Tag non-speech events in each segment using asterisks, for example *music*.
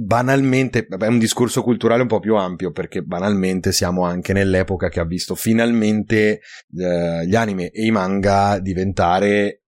banalmente, è un discorso culturale un po' più ampio perché banalmente siamo anche nell'epoca che ha visto finalmente eh, gli anime e i manga diventare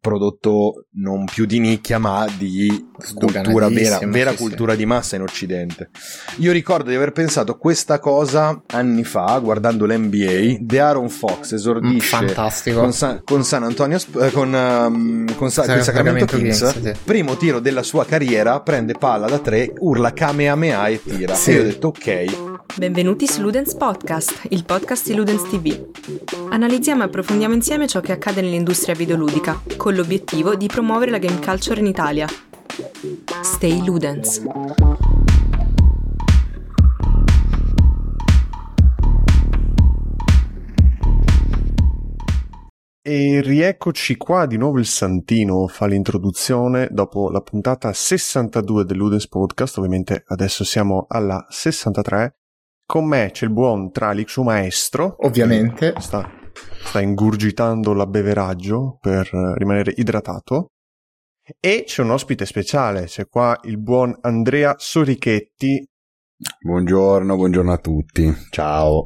prodotto non più di nicchia ma di cultura vera, vera sì, cultura sì. di massa in occidente. Io ricordo di aver pensato questa cosa anni fa guardando l'NBA The Aaron Fox esordisce mm, con, San, con, San Antonio eh, con, um, con, Sa- con Sacramento Kings, sì. primo tiro della sua carriera prende palla da tre urla Kamehameha e tira. E io ho detto ok Benvenuti su Ludens Podcast, il podcast di Ludens TV. Analizziamo e approfondiamo insieme ciò che accade nell'industria videoludica, con l'obiettivo di promuovere la game culture in Italia. Stay Ludens. E rieccoci qua, di nuovo il Santino fa l'introduzione dopo la puntata 62 dell'Udens Podcast, ovviamente adesso siamo alla 63 con me c'è il buon Tralix, un maestro. Ovviamente. Sta, sta ingurgitando l'abbeveraggio per rimanere idratato. E c'è un ospite speciale, c'è qua il buon Andrea Sorichetti. Buongiorno, buongiorno a tutti. Ciao.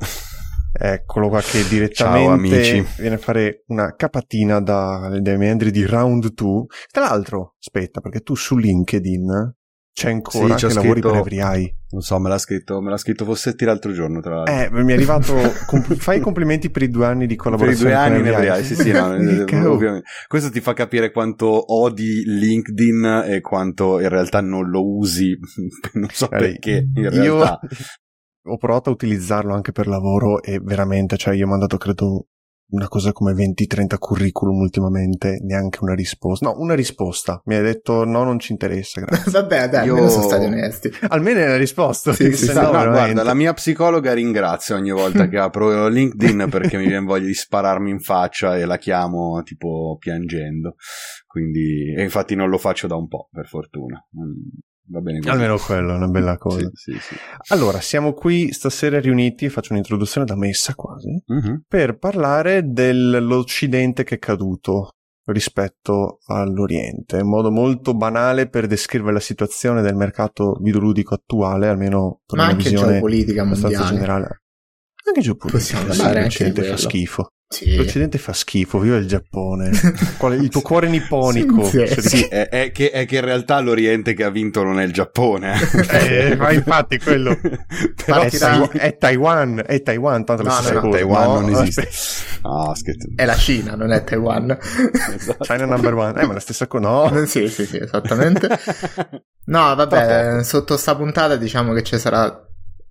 Eccolo qua che direttamente Ciao, viene a fare una capatina da, dai meandri di Round 2. Tra l'altro, aspetta, perché tu su LinkedIn c'è ancora sì, che lavori scritto, per Every Eye. Non so, me l'ha scritto, me l'ha scritto Fossetti l'altro giorno, tra l'altro. Eh, mi è arrivato... *laughs* compl- fai i complimenti per i due anni di collaborazione Per i due anni in Every Eye, sì, sì, no, *laughs* eh, ovviamente. Questo ti fa capire quanto odi LinkedIn e quanto in realtà non lo usi, *laughs* non so allora, perché, in realtà. Io ho provato a utilizzarlo anche per lavoro e veramente, cioè io ho mandato credo una cosa come 20-30 curriculum ultimamente, neanche una risposta. No, una risposta. Mi ha detto no, non ci interessa, grazie. *laughs* Vabbè, dai, Io... almeno sono stati onesti. Almeno è una risposta. Sì, *laughs* sì, sì, no, no, guarda, la mia psicologa ringrazia ogni volta *laughs* che apro LinkedIn perché mi viene voglia di spararmi in faccia e la chiamo tipo piangendo. Quindi, e infatti non lo faccio da un po', per fortuna. Va bene così. Almeno quello è una bella cosa. sì, sì, sì. Allora, siamo qui stasera riuniti, faccio un'introduzione da messa quasi, uh-huh. per parlare dell'Occidente che è caduto rispetto all'Oriente, in modo molto banale per descrivere la situazione del mercato videoludico attuale, almeno per Ma una visione geopolitica abbastanza mondiale. generale. Anche geopolitica, Possiamo sì, l'Occidente fa schifo. Sì. L'Occidente fa schifo, viva il Giappone. *laughs* Qual è il tuo cuore nipponico? Sì, sì, è, è, che, è, che, in realtà l'Oriente che ha vinto non è il Giappone. eh, *laughs* ma infatti quello *laughs* Però è, ta- è, Taiwan, è Taiwan, tanto no, no, no, Taiwan no, non esiste. Ah, è la Cina, non è Taiwan. Esatto. China number one. Eh, ma la stessa cosa. No. Sì, sì, sì, esattamente. No, vabbè, sotto sta puntata diciamo che ci sarà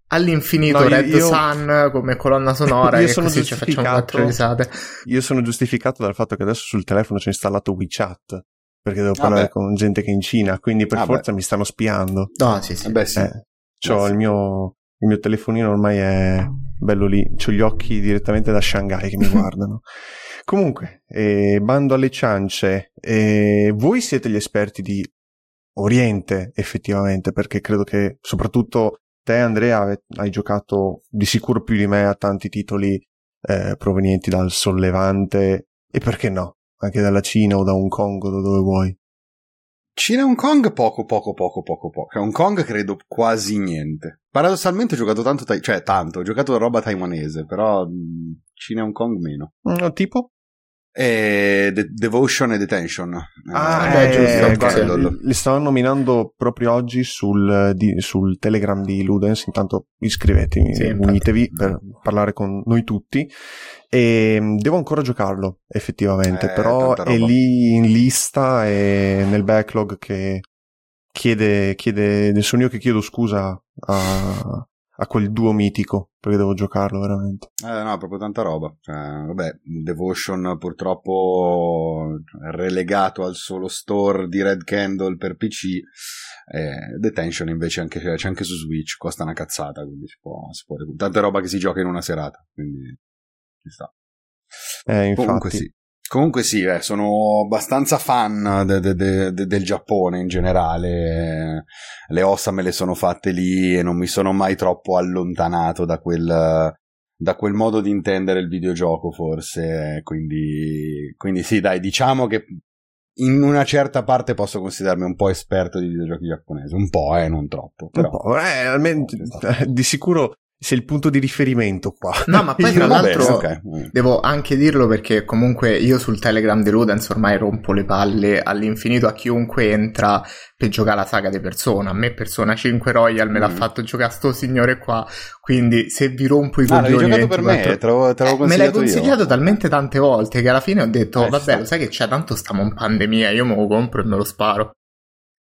all'infinito no, Red io, Sun come colonna *laughs* sonora io e sono così ci facciamo quattro risate. Io sono giustificato dal fatto che adesso sul telefono c'è installato WeChat perché devo parlare Vabbè. con gente che è in Cina, quindi per Vabbè. forza mi stanno spiando. No, sì, sì. Beh, sì. Eh, c'ho il mio il mio telefonino ormai è bello lì, ho gli occhi direttamente da Shanghai che mi *laughs* guardano. Comunque, eh, bando alle ciance, eh, voi siete gli esperti di Oriente effettivamente, perché credo che soprattutto Te, Andrea, hai giocato di sicuro più di me a tanti titoli eh, provenienti dal sollevante e perché no? Anche dalla Cina o da Hong Kong o da dove vuoi. Cina e Hong Kong poco, poco, poco, poco, poco. Hong Kong credo quasi niente. Paradossalmente ho giocato tanto, tai- cioè tanto, ho giocato roba taiwanese, però mh, Cina e Hong Kong meno. Mm, tipo? E De- Devotion e Detention. Ah, eh, eh, giusto. Li, li stavo nominando proprio oggi sul, di, sul, Telegram di Ludens. Intanto iscrivetevi, sì, unitevi per parlare con noi tutti. E mm, devo ancora giocarlo, effettivamente, eh, però è lì in lista e nel backlog che chiede, chiede, nel sono io che chiedo scusa a, a quel duo mitico perché devo giocarlo veramente. Eh, no, proprio tanta roba. Cioè, vabbè, Devotion purtroppo relegato al solo store di Red Candle per PC. Eh, Detention invece anche, c'è anche su Switch, costa una cazzata, quindi si può, si può tanta roba che si gioca in una serata, quindi ci sta. Eh, infatti. Comunque sì. Comunque sì, eh, sono abbastanza fan de, de, de, del Giappone in generale. Le ossa me le sono fatte lì e non mi sono mai troppo allontanato da quel, da quel modo di intendere il videogioco, forse. Quindi, quindi sì, dai, diciamo che in una certa parte posso considerarmi un po' esperto di videogiochi giapponesi, un po', eh, non troppo. Però. Un po', eh, almeno, di sicuro sei il punto di riferimento qua. No, ma poi *laughs* tra l'altro bene, okay. devo anche dirlo perché comunque io sul Telegram di Ludens ormai rompo le palle all'infinito a chiunque entra per giocare la saga di Persona. A me Persona 5 Royal me mm. l'ha fatto giocare sto signore qua, quindi se vi rompo i ah, coglioni... l'hai giocato per me, te l'avevo, te l'avevo eh, Me l'hai consigliato io. talmente tante volte che alla fine ho detto, eh, vabbè, sta. lo sai che c'è, tanto stiamo in pandemia, io me lo compro e me lo sparo.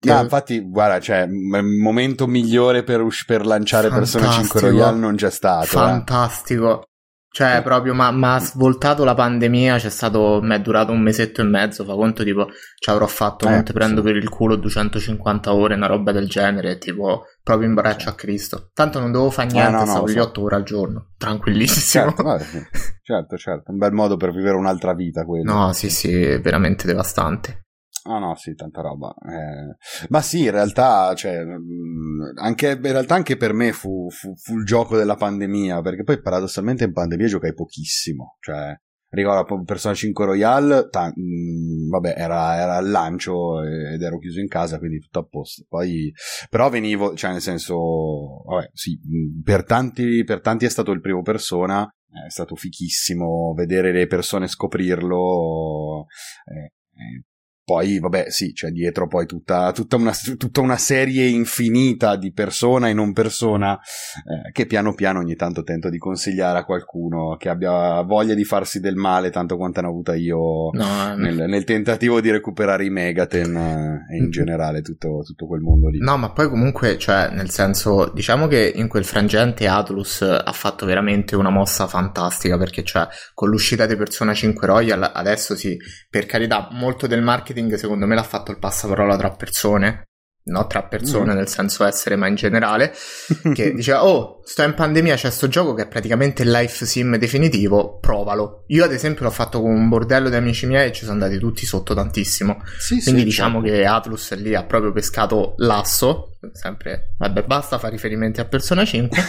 No, infatti, guarda, cioè, il momento migliore per, us- per lanciare Fantastico. Persona 5 Royale non c'è stato. Eh. Fantastico. Eh. Cioè, eh. proprio, ma ha svoltato la pandemia, c'è stato, mi è durato un mesetto e mezzo, fa conto, tipo, ci avrò fatto, eh, non ti prendo sì. per il culo 250 ore, una roba del genere, tipo, proprio in braccio a Cristo. Tanto non dovevo fare niente, no, no, stavo gli so. 8 ore al giorno, tranquillissimo. Certo, vabbè, *laughs* certo, certo, un bel modo per vivere un'altra vita quello. No, sì, sì, è veramente devastante. Ah no, sì, tanta roba. Eh, ma sì, in realtà, cioè, mm, anche, in realtà anche per me fu, fu, fu, il gioco della pandemia, perché poi paradossalmente in pandemia giocai pochissimo. Cioè, ricordo Persona 5 Royale, ta- mh, mm, vabbè, era, era al lancio ed ero chiuso in casa, quindi tutto a posto. Poi, però venivo, cioè nel senso, vabbè, sì, mm, per tanti, per tanti è stato il primo Persona, è stato fichissimo vedere le persone scoprirlo. Eh, eh, poi, vabbè, sì, c'è dietro poi tutta, tutta, una, tutta una, serie infinita di persona e non persona eh, che piano piano ogni tanto tento di consigliare a qualcuno che abbia voglia di farsi del male tanto quanto ne ho avuta io no, nel, nel, tentativo di recuperare i Megaten eh, e in mm. generale tutto, tutto, quel mondo lì. No, ma poi comunque, cioè, nel senso, diciamo che in quel frangente Atlus ha fatto veramente una mossa fantastica perché, cioè, con l'uscita di Persona 5 Royal adesso sì, per carità, molto del marketing marketing secondo me l'ha fatto il passaparola tra persone no tra persone mm. nel senso essere ma in generale *laughs* che diceva oh sto in pandemia c'è sto gioco che è praticamente il life sim definitivo provalo io ad esempio l'ho fatto con un bordello di amici miei e ci sono andati tutti sotto tantissimo sì, quindi sì, diciamo certo. che Atlus lì ha proprio pescato l'asso sempre vabbè basta fare riferimenti a Persona 5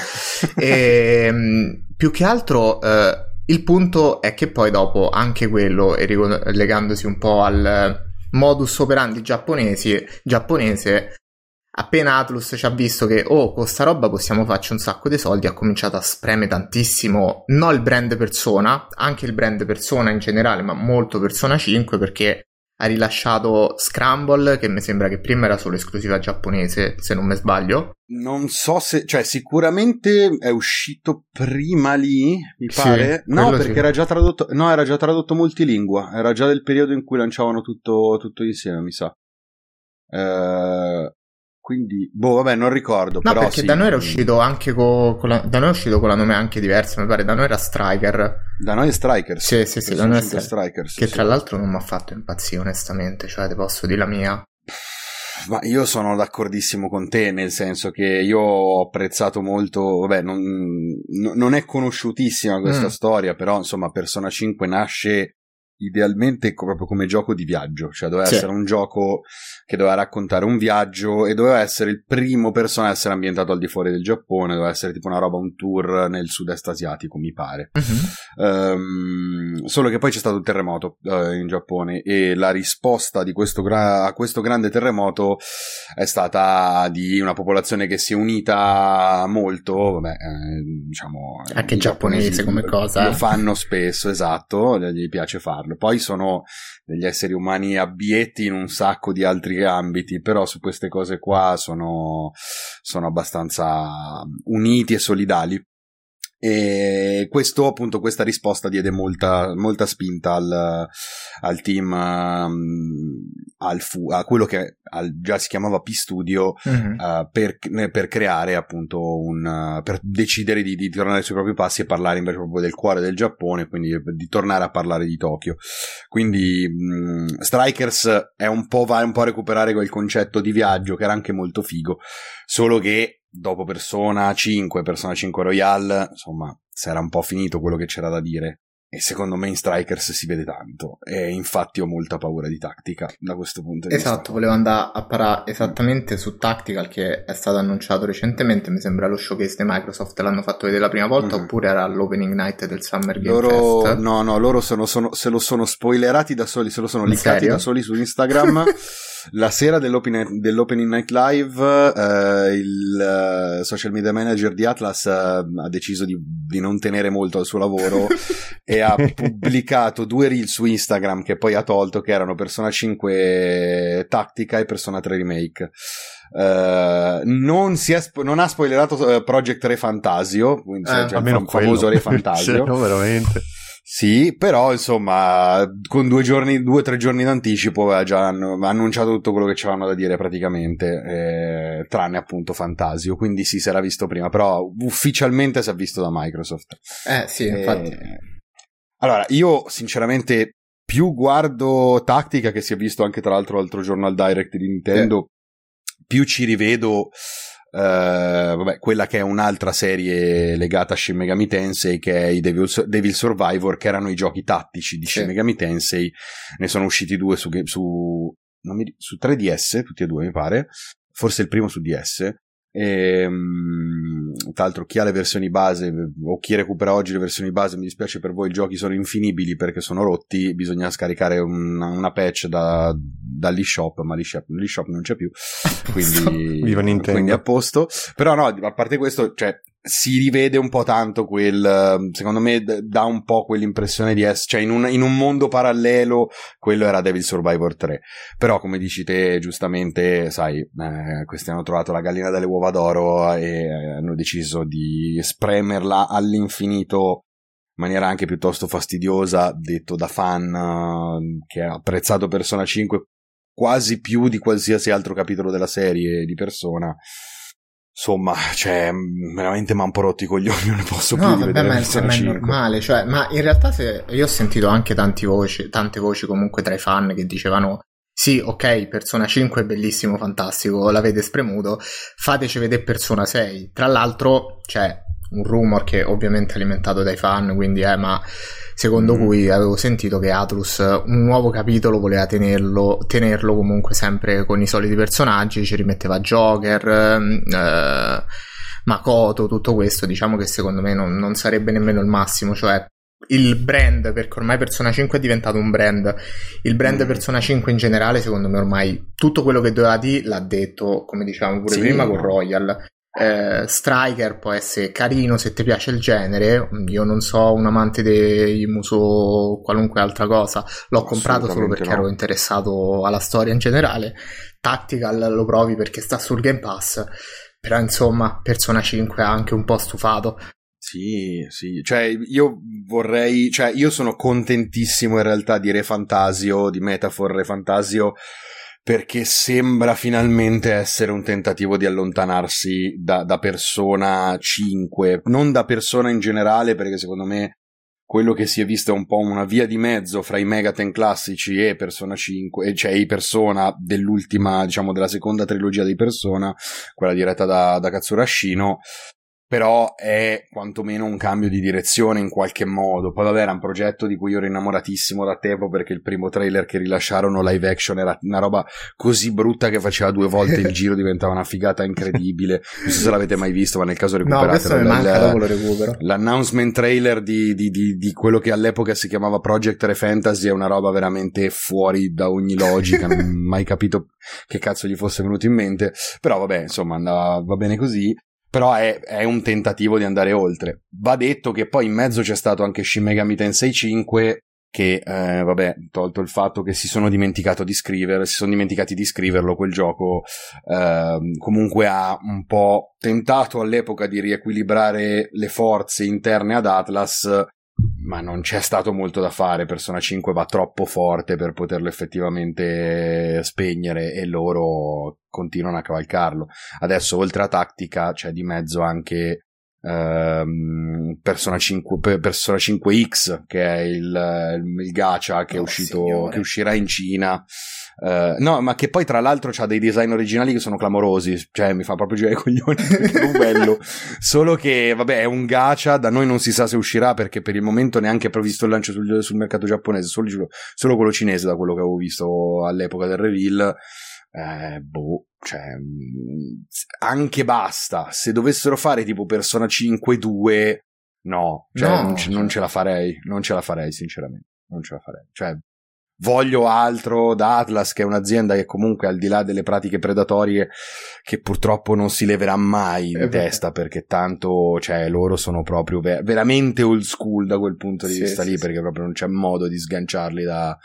e *laughs* ehm, più che altro eh, il punto è che poi dopo anche quello e legandosi un po' al modus operandi giapponesi, giapponese, appena Atlus ci ha visto che, oh, con sta roba possiamo farci un sacco di soldi, ha cominciato a spremere tantissimo, non il brand persona, anche il brand persona in generale, ma molto persona 5 perché ha rilasciato Scramble, che mi sembra che prima era solo esclusiva giapponese, se non mi sbaglio. Non so se, cioè, sicuramente è uscito prima lì, mi pare. Sì, no, perché sì. era già tradotto, no, era già tradotto multilingua, era già del periodo in cui lanciavano tutto, tutto insieme, mi sa. Eh, quindi, boh, vabbè, non ricordo. No, però perché sì. da noi era uscito anche con, con la, da noi è uscito con la nome anche diversa, mi pare. Da noi era Striker. Da noi è Striker. Sì, sì, sì, da noi è Striker. Strikers, che sì, tra l'altro non mi ha fatto impazzire, onestamente. Cioè, ti posso dire la mia. Ma io sono d'accordissimo con te, nel senso che io ho apprezzato molto, vabbè, non, non è conosciutissima questa mm. storia, però insomma Persona 5 nasce idealmente proprio come gioco di viaggio, cioè doveva sì. essere un gioco che doveva raccontare un viaggio e doveva essere il primo persona a essere ambientato al di fuori del Giappone, doveva essere tipo una roba, un tour nel sud-est asiatico, mi pare. Uh-huh. Um, solo che poi c'è stato il terremoto uh, in Giappone e la risposta questo gra- a questo grande terremoto è stata di una popolazione che si è unita molto, vabbè, eh, diciamo... Anche giapponese come cosa. Lo fanno spesso, esatto, gli piace farlo farlo. Poi sono degli esseri umani abbietti in un sacco di altri ambiti, però su queste cose qua sono, sono abbastanza uniti e solidali. E questo, appunto, questa risposta diede molta, molta spinta al, al team, um, al fu, a quello che al, già si chiamava P-Studio, mm-hmm. uh, per, per, creare appunto un, uh, per decidere di, di, tornare sui propri passi e parlare invece proprio del cuore del Giappone, quindi di tornare a parlare di Tokyo. Quindi um, Strikers è un po', va un po' a recuperare quel concetto di viaggio che era anche molto figo, solo che dopo Persona 5, Persona 5 Royale, insomma, si era un po' finito quello che c'era da dire. E secondo me in Strikers si vede tanto e infatti ho molta paura di Tactica da questo punto di esatto, vista. Esatto, volevo andare a parare esattamente su Tactical che è stato annunciato recentemente, mi sembra lo showcase di Microsoft l'hanno fatto vedere la prima volta mm. oppure era l'opening night del Summer Game loro, Fest? No, no, loro sono, sono, se lo sono spoilerati da soli, se lo sono linkati da soli su Instagram. *laughs* La sera dell'opening, dell'opening Night Live eh, il uh, social media manager di Atlas uh, ha deciso di, di, non tenere molto al suo lavoro *laughs* e ha pubblicato due reel su Instagram che poi ha tolto che erano Persona 5 Tattica e Persona 3 Remake. Uh, non, spo- non, ha spoilerato Project Re Fantasio, quindi eh, *laughs* cioè, il famoso Re Fantasio. no, veramente. Sì, però insomma, con due giorni, due o tre giorni d'anticipo eh, già annunciato tutto quello che c'erano da dire praticamente, eh, tranne appunto Fantasio, quindi sì, si era visto prima, però ufficialmente si è visto da Microsoft. Eh sì, infatti. Eh, allora, io sinceramente più guardo Tattica, che si è visto anche tra l'altro l'altro giorno al Direct di Nintendo, eh. più ci rivedo Uh, vabbè, quella che è un'altra serie legata a Shin Megami Tensei che è i Devil, Devil Survivor che erano i giochi tattici di Shin Megami Tensei. Ne sono usciti due su, su, mi, su 3DS tutti e due mi pare. Forse il primo su DS e, um, tra l'altro chi ha le versioni base o chi recupera oggi le versioni base mi dispiace per voi i giochi sono infinibili perché sono rotti bisogna scaricare una, una patch da, dall'eShop ma l'eShop, l'eShop non c'è più *laughs* quindi, quindi a posto. Però no a parte questo cioè si rivede un po' tanto quel, secondo me dà un po' quell'impressione di essere, cioè in un, in un, mondo parallelo quello era Devil Survivor 3, però come dici te giustamente, sai, eh, questi hanno trovato la gallina dalle uova d'oro e hanno deciso di spremerla all'infinito in maniera anche piuttosto fastidiosa, detto da fan uh, che ha apprezzato Persona 5 quasi più di qualsiasi altro capitolo della serie di Persona insomma, *laughs* cioè, veramente mi ha un po' rotti i coglioni, non ne posso no, più vabbè, ma, ma è normale, cioè, ma in realtà se, io ho sentito anche tante voci, tante voci comunque tra i fan che dicevano sì, ok, Persona 5 è bellissimo, fantastico, l'avete spremuto, fateci vedere Persona 6. Tra l'altro c'è un rumor che ovviamente è alimentato dai fan, quindi eh, ma secondo mm. cui avevo sentito che Atlus un nuovo capitolo voleva tenerlo, tenerlo comunque sempre con i soliti personaggi, ci rimetteva Joker, eh, Makoto, tutto questo, diciamo che secondo me non, non sarebbe nemmeno il massimo, cioè il brand, perché ormai Persona 5 è diventato un brand, il brand mm. Persona 5 in generale, secondo me ormai tutto quello che doveva dire l'ha detto, come dicevamo pure sì, prima, con Royal eh, Striker può essere carino se ti piace il genere. Io non so un amante di Muso o qualunque altra cosa, l'ho comprato solo perché no. ero interessato alla storia in generale. Tactical lo provi perché sta sul Game Pass. Però insomma, Persona 5 ha anche un po' stufato. Sì, sì, cioè io vorrei, cioè io sono contentissimo in realtà di Re Fantasio, di Metafor Re Fantasio perché sembra finalmente essere un tentativo di allontanarsi da, da Persona 5, non da Persona in generale, perché secondo me quello che si è visto è un po' una via di mezzo fra i Megaten classici e Persona 5, cioè i Persona dell'ultima, diciamo, della seconda trilogia di Persona, quella diretta da, da Katsura Shino, però è quantomeno un cambio di direzione in qualche modo. Poi vabbè era un progetto di cui io ero innamoratissimo da tempo perché il primo trailer che rilasciarono live action era una roba così brutta che faceva due volte il *laughs* giro, diventava una figata incredibile. Non so se l'avete mai visto, ma nel caso recuperatelo. No, manca, dopo lo recupero. L'announcement trailer di, di, di, di, quello che all'epoca si chiamava Project Re Fantasy è una roba veramente fuori da ogni logica, non ho mai capito che cazzo gli fosse venuto in mente. Però vabbè, insomma, andava, va bene così però è, è, un tentativo di andare oltre. Va detto che poi in mezzo c'è stato anche Shin Megami Tensei 5 che, eh, vabbè, tolto il fatto che si sono dimenticato di scrivere, si sono dimenticati di scriverlo, quel gioco eh, comunque ha un po' tentato all'epoca di riequilibrare le forze interne ad Atlas ma non c'è stato molto da fare. Persona 5 va troppo forte per poterlo effettivamente spegnere e loro continuano a cavalcarlo. Adesso, oltre a tattica, c'è di mezzo anche ehm, Persona, 5, Persona 5X, che è il, il gacha che, oh, uscito, che uscirà in Cina. Uh, no, ma che poi tra l'altro ha dei design originali che sono clamorosi, cioè mi fa proprio girare i coglioni *laughs* è bello. Solo che, vabbè, è un gacha, da noi non si sa se uscirà perché per il momento neanche è previsto il lancio sul, sul mercato giapponese, solo, solo, quello cinese da quello che avevo visto all'epoca del reveal. Eh, boh, cioè, mm, anche basta. Se dovessero fare tipo Persona 5 2, no, cioè, no. Non, ce, non ce la farei, non ce la farei, sinceramente. Non ce la farei. Cioè, voglio altro da Atlas, che è un'azienda che comunque al di là delle pratiche predatorie che purtroppo non si leverà mai in testa perché tanto, cioè, loro sono proprio ver- veramente old school da quel punto di sì, vista sì, lì sì. perché proprio non c'è modo di sganciarli da,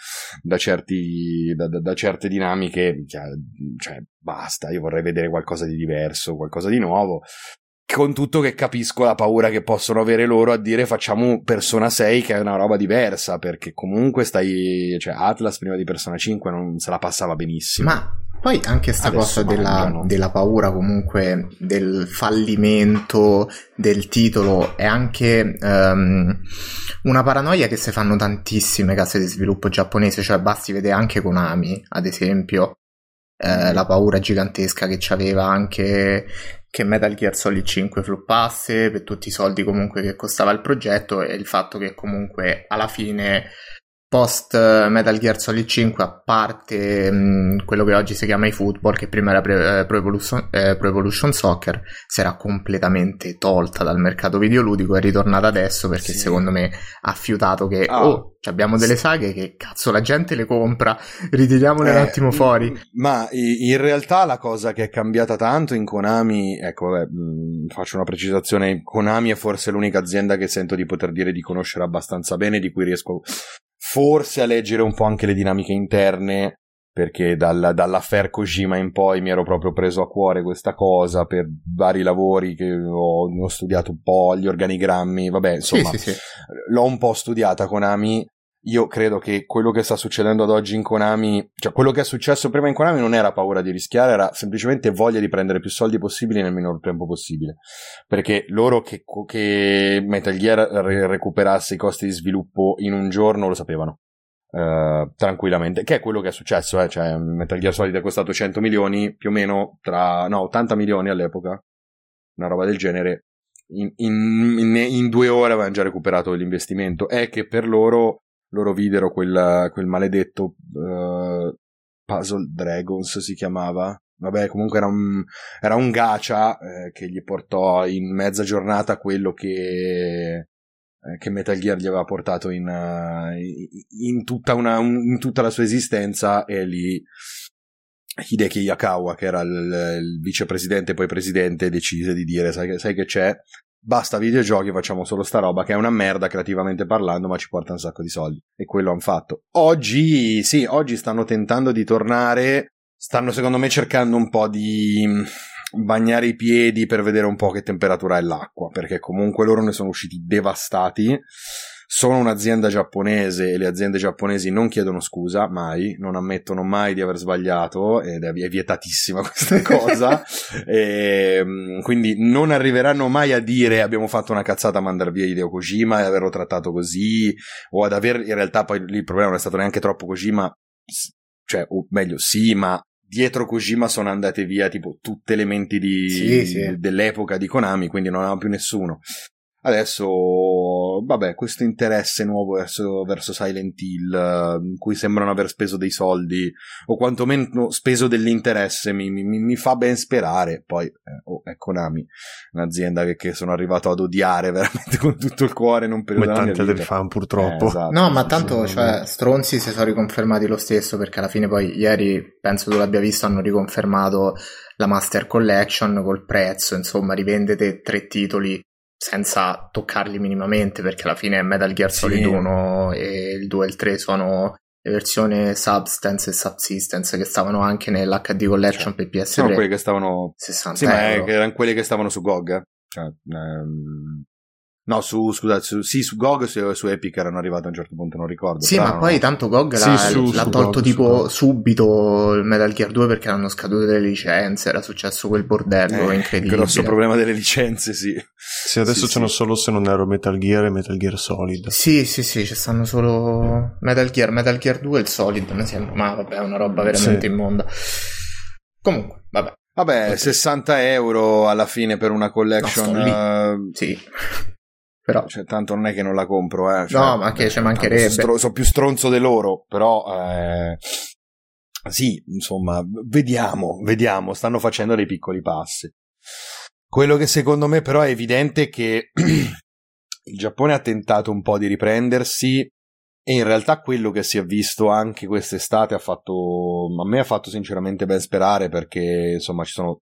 da, certi, da, da, da certe dinamiche, cioè, basta, io vorrei vedere qualcosa di diverso, qualcosa di nuovo con tutto che capisco la paura che possono avere loro a dire facciamo Persona 6 che è una roba diversa perché comunque stai cioè Atlas prima di Persona 5 non se la passava benissimo. Ma poi anche sta Adesso cosa della, della, paura comunque del fallimento del titolo è anche um, una paranoia che si fanno tantissime case di sviluppo giapponese cioè basti vedere anche Konami ad esempio eh, la paura gigantesca che c'aveva anche che Metal Gear Solid 5 floppasse per tutti i soldi comunque che costava il progetto e il fatto che comunque alla fine post eh, Metal Gear Solid 5 a parte mh, mm, quello che oggi si chiama eFootball che prima era Pre, eh, Pro, Evolution, eh, Pro, Evolution, Soccer si era completamente tolta dal mercato videoludico e è ritornata adesso perché sì. secondo me ha fiutato che oh, oh abbiamo delle saghe che cazzo la gente le compra ritiriamole eh, un attimo fuori ma in realtà la cosa che è cambiata tanto in Konami ecco vabbè, mh, mm, faccio una precisazione Konami è forse l'unica azienda che sento di poter dire di conoscere abbastanza bene di cui riesco forse a leggere un po' anche le dinamiche interne, perché dal, dall'affair Kojima in poi mi ero proprio preso a cuore questa cosa per vari lavori che ho, ho studiato un po', gli organigrammi, vabbè, insomma, sì, sì, sì. l'ho un po' studiata Konami io credo che quello che sta succedendo ad oggi in Konami, cioè quello che è successo prima in Konami non era paura di rischiare, era semplicemente voglia di prendere più soldi possibili nel minor tempo possibile. Perché loro che, che Metal Gear recuperasse i costi di sviluppo in un giorno lo sapevano. Uh, tranquillamente, che è quello che è successo, eh? cioè Metal Gear Solid è costato 100 milioni, più o meno tra, no, 80 milioni all'epoca, una roba del genere, in, in, in, in due ore avevano già recuperato l'investimento, è che per loro loro videro quel, quel maledetto uh, Puzzle Dragons si chiamava. Vabbè, comunque era un, era un gacha eh, che gli portò in mezza giornata quello che, eh, che Metal Gear gli aveva portato in, uh, in, tutta una, un, in, tutta la sua esistenza e lì Hideki Yakawa, che era il, il vicepresidente e poi presidente, decise di dire sai, sai che c'è? Basta videogiochi, facciamo solo sta roba che è una merda creativamente parlando, ma ci porta un sacco di soldi. E quello hanno fatto. Oggi, sì, oggi stanno tentando di tornare, stanno secondo me cercando un po' di mm, bagnare i piedi per vedere un po' che temperatura è l'acqua, perché comunque loro ne sono usciti devastati sono un'azienda giapponese e le aziende giapponesi non chiedono scusa mai, non ammettono mai di aver sbagliato ed è vietatissima *laughs* questa cosa. e, *laughs* ehm, quindi non arriveranno mai a dire abbiamo fatto una cazzata a mandar via Hideo Kojima e averlo trattato così o ad aver in realtà poi lì il problema non è stato neanche troppo Kojima, cioè o meglio sì, ma dietro Kojima sono andate via tipo tutte le menti di, sì, sì. dell'epoca di Konami, quindi non aveva più nessuno. Adesso, vabbè, questo interesse nuovo verso, verso Silent Hill, in cui sembrano aver speso dei soldi, o quantomeno speso dell'interesse, mi, mi, mi fa ben sperare. Poi, eh, oh, è Konami, un'azienda che, che, sono arrivato ad odiare *laughs* veramente con tutto il cuore, non per Come tante del fan, purtroppo. Eh, esatto, no, ma tanto, cioè, stronzi si sono riconfermati lo stesso, perché alla fine poi, ieri, penso tu l'abbia visto, hanno riconfermato la Master Collection col prezzo, insomma, rivendete tre titoli senza toccarli minimamente perché alla fine Metal Gear Solid sì. 1 e il 2 e il 3 sono le versioni Substance e Subsistence che stavano anche nell'HD Collection cioè, per PS3 sono quelli che stavano 60 sì, ma erano quelli che stavano su GOG cioè, ehm, No, su, scusate, su, sì, su GOG e su, su, Epic erano arrivati a un certo punto, non ricordo. Sì, ma poi tanto GOG sì, l'ha, su, l'ha tolto GOG, tipo subito il Metal Gear 2 perché hanno scadute delle licenze, era successo quel bordello eh, incredibile. Grosso problema delle licenze, sì. Sì, adesso sì, c'hanno solo se non ero Metal Gear e Metal Gear Solid. Sì, sì, sì, ci stanno solo Metal Gear, Metal Gear 2 e il Solid, mi sembra, ma vabbè, è una roba veramente immonda. Comunque, vabbè. Vabbè, okay. 60 euro alla fine per una collection. No, uh, sì. Però... Cioè, tanto non è che non la compro, eh. Cioè, no, ma che ci mancherebbe. Sono, stro- più stronzo di loro, però... Eh... Sì, insomma, vediamo, vediamo, stanno facendo dei piccoli passi. Quello che secondo me però è evidente è che *clears throat* il Giappone ha tentato un po' di riprendersi e in realtà quello che si è visto anche quest'estate ha fatto, a me ha fatto sinceramente ben sperare perché insomma ci sono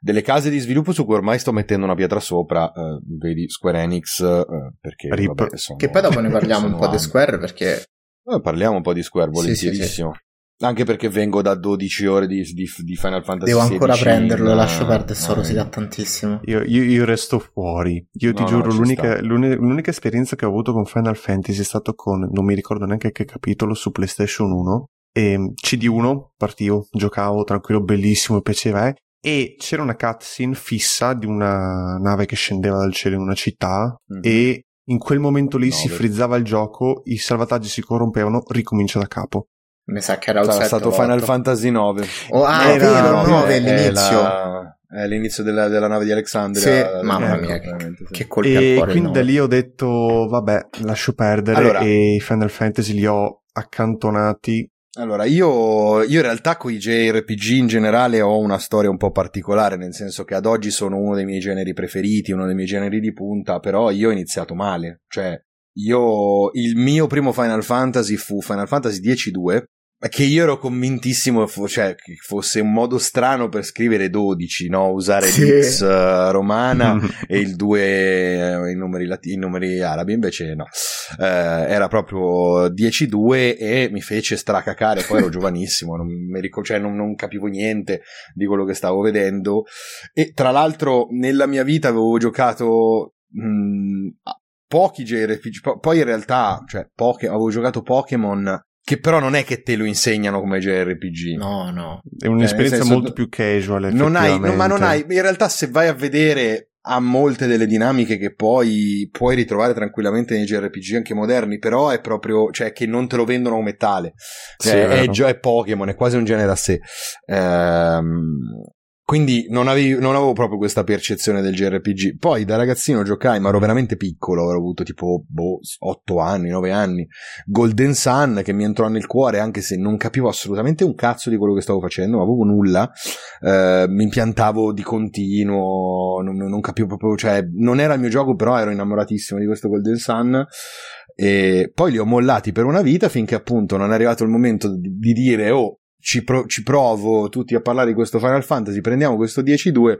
delle case di sviluppo su cui ormai sto mettendo una pietra sopra, eh, vedi Square Enix, eh, perché vabbè, sono, che poi dopo ne *laughs* parliamo un po' di Square perché eh, parliamo un po' di Square volentierissimo. Sì, sì, sì. Anche perché vengo da 12 ore di, di, di Final Fantasy Devo ancora prenderlo, in, lascio perdere, Soro si dà tantissimo. Io, io, io, resto fuori. Io ti no, giuro, l'unica, l'unica, esperienza che ho avuto con Final Fantasy è stato con, non mi ricordo neanche che capitolo, su PlayStation 1. E CD1, partivo, giocavo tranquillo, bellissimo, piaceva, eh e c'era una cutscene fissa di una nave che scendeva dal cielo in una città mm-hmm. e in quel momento lì no, si frizzava il gioco, i salvataggi si corrompevano, ricomincia da capo. Mi sa che era Sarà stato Final Fantasy 9. Oh, ah, è vero, 9 all'inizio. È, la... è l'inizio della, della, nave di Alexandria. Sì, mamma ecco, mia, che, che colpi E quindi da lì ho detto, vabbè, lascio perdere allora, e i Final Fantasy li ho accantonati allora, io, io, in realtà con i JRPG in generale ho una storia un po' particolare, nel senso che ad oggi sono uno dei miei generi preferiti, uno dei miei generi di punta, però io ho iniziato male. Cioè, io, il mio primo Final Fantasy fu Final Fantasy X-2, che io ero convintissimo cioè, che fosse un modo strano per scrivere 12, no? usare sì. l'X uh, romana *laughs* e il 2 uh, i, numeri latini, i numeri arabi, invece no, uh, era proprio 10-2 e mi fece stracacare, poi ero *laughs* giovanissimo, non, ric- cioè, non, non, capivo niente di quello che stavo vedendo e tra l'altro nella mia vita avevo giocato mh, pochi JRPG, poi in realtà cioè, poche, avevo giocato Pokémon che però non è che te lo insegnano come JRPG. No, no. È un'esperienza eh, senso, molto più casual. Non hai, no, ma non hai, in realtà se vai a vedere ha molte delle dinamiche che poi puoi ritrovare tranquillamente nei JRPG anche moderni, però è proprio, cioè che non te lo vendono come tale. Cioè, sì, è, è, è Pokémon, è quasi un genere a sé. Ehm, quindi non avevo, non avevo, proprio questa percezione del JRPG. Poi da ragazzino giocai, ma ero veramente piccolo, avrò avuto tipo boh, 8 anni, 9 anni. Golden Sun che mi entrò nel cuore, anche se non capivo assolutamente un cazzo di quello che stavo facendo, ma avevo nulla. Eh, mi impiantavo di continuo, non, non, capivo proprio, cioè non era il mio gioco, però ero innamoratissimo di questo Golden Sun. E poi li ho mollati per una vita finché appunto non è arrivato il momento di, di dire oh ci, pro- ci, provo tutti a parlare di questo Final Fantasy, prendiamo questo 10-2,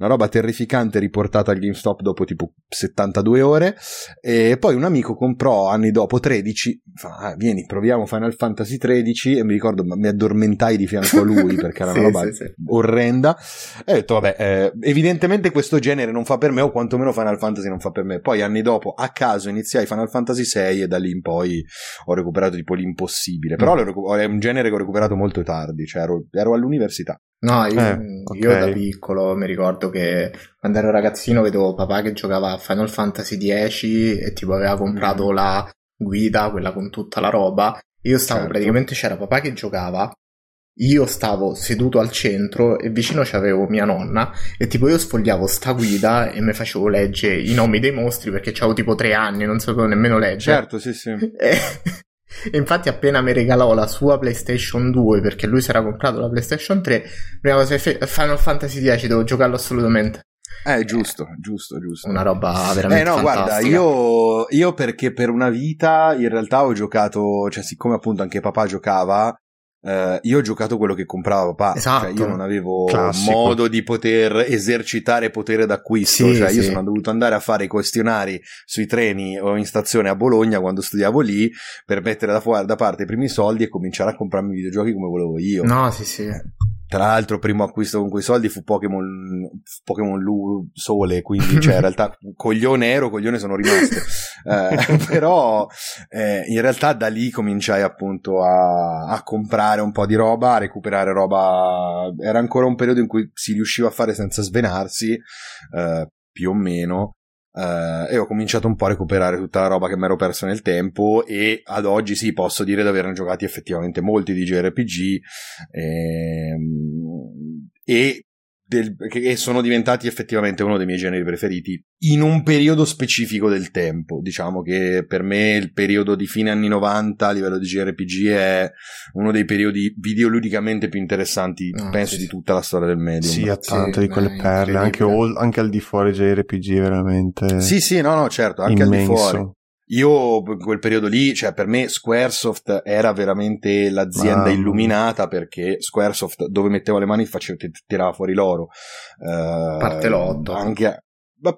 una roba terrificante riportata al GameStop dopo tipo 72 ore. E poi un amico comprò anni dopo 13 fa ah, vieni proviamo Final Fantasy 13 e mi ricordo mi addormentai di fianco a lui *laughs* perché era una roba sì, sì. orrenda. E ho detto vabbè eh, evidentemente questo genere non fa per me o quantomeno Final Fantasy non fa per me poi anni dopo a caso iniziai Final Fantasy 6 e da lì in poi ho recuperato tipo l'impossibile. Però mm. è un genere che ho recuperato molto tardi cioè ero, ero all'università No, io, eh, okay. io, da piccolo mi ricordo che quando ero ragazzino vedevo papà che giocava a Final Fantasy X e tipo aveva comprato mm. la guida, quella con tutta la roba. Io stavo certo. praticamente c'era papà che giocava, io stavo seduto al centro e vicino c'avevo mia nonna e tipo io sfogliavo sta guida e mi facevo leggere i nomi dei mostri perché avevo tipo tre anni, non sapevo nemmeno leggere. Certo, sì, sì. *laughs* E, e infatti appena mi regalò la sua PlayStation 2 perché lui si era comprato la PlayStation 3, prima cosa Final Fantasy X devo giocarlo assolutamente. Eh, giusto, giusto, giusto. Una roba veramente Eh no, fantastica. guarda, io, io perché per una vita in realtà ho giocato, cioè siccome appunto anche papà giocava, Uh, io ho giocato quello che comprava papà, esatto. cioè io non avevo Classico. modo di poter esercitare potere d'acquisto, sì, cioè io sono dovuto andare a fare i questionari sui treni o in stazione a Bologna quando studiavo lì per mettere da, fuori, da parte i primi soldi e cominciare a comprarmi i videogiochi come volevo io. No, sì, sì. Tra l'altro, il primo acquisto con quei soldi fu Pokémon, Pokémon Lu Sole, quindi cioè, in realtà coglione ero, coglione sono rimasto. eh, *laughs* però eh, in realtà da lì cominciai appunto a, a, comprare un po' di roba, a recuperare roba. Era ancora un periodo in cui si riusciva a fare senza svenarsi, eh, più o meno. Uh, e ho cominciato un po' a recuperare tutta la roba che mi ero perso nel tempo e ad oggi sì posso dire di averne giocati effettivamente molti di JRPG ehm, e del, che sono diventati effettivamente uno dei miei generi preferiti in un periodo specifico del tempo. Diciamo che per me il periodo di fine anni 90 a livello di JRPG è uno dei periodi videoludicamente più interessanti, oh, penso, sì. di tutta la storia del medium. Sì, ha tante sì, di quelle perle, anche, anche, al di fuori JRPG veramente. Sì, sì, no, no, certo, anche immenso. al di fuori. Io in quel periodo lì, cioè per me Squaresoft era veramente l'azienda wow. illuminata perché Squaresoft dove mettevo le mani faceva, tirava fuori l'oro. Uh, parte l'otto. Anche,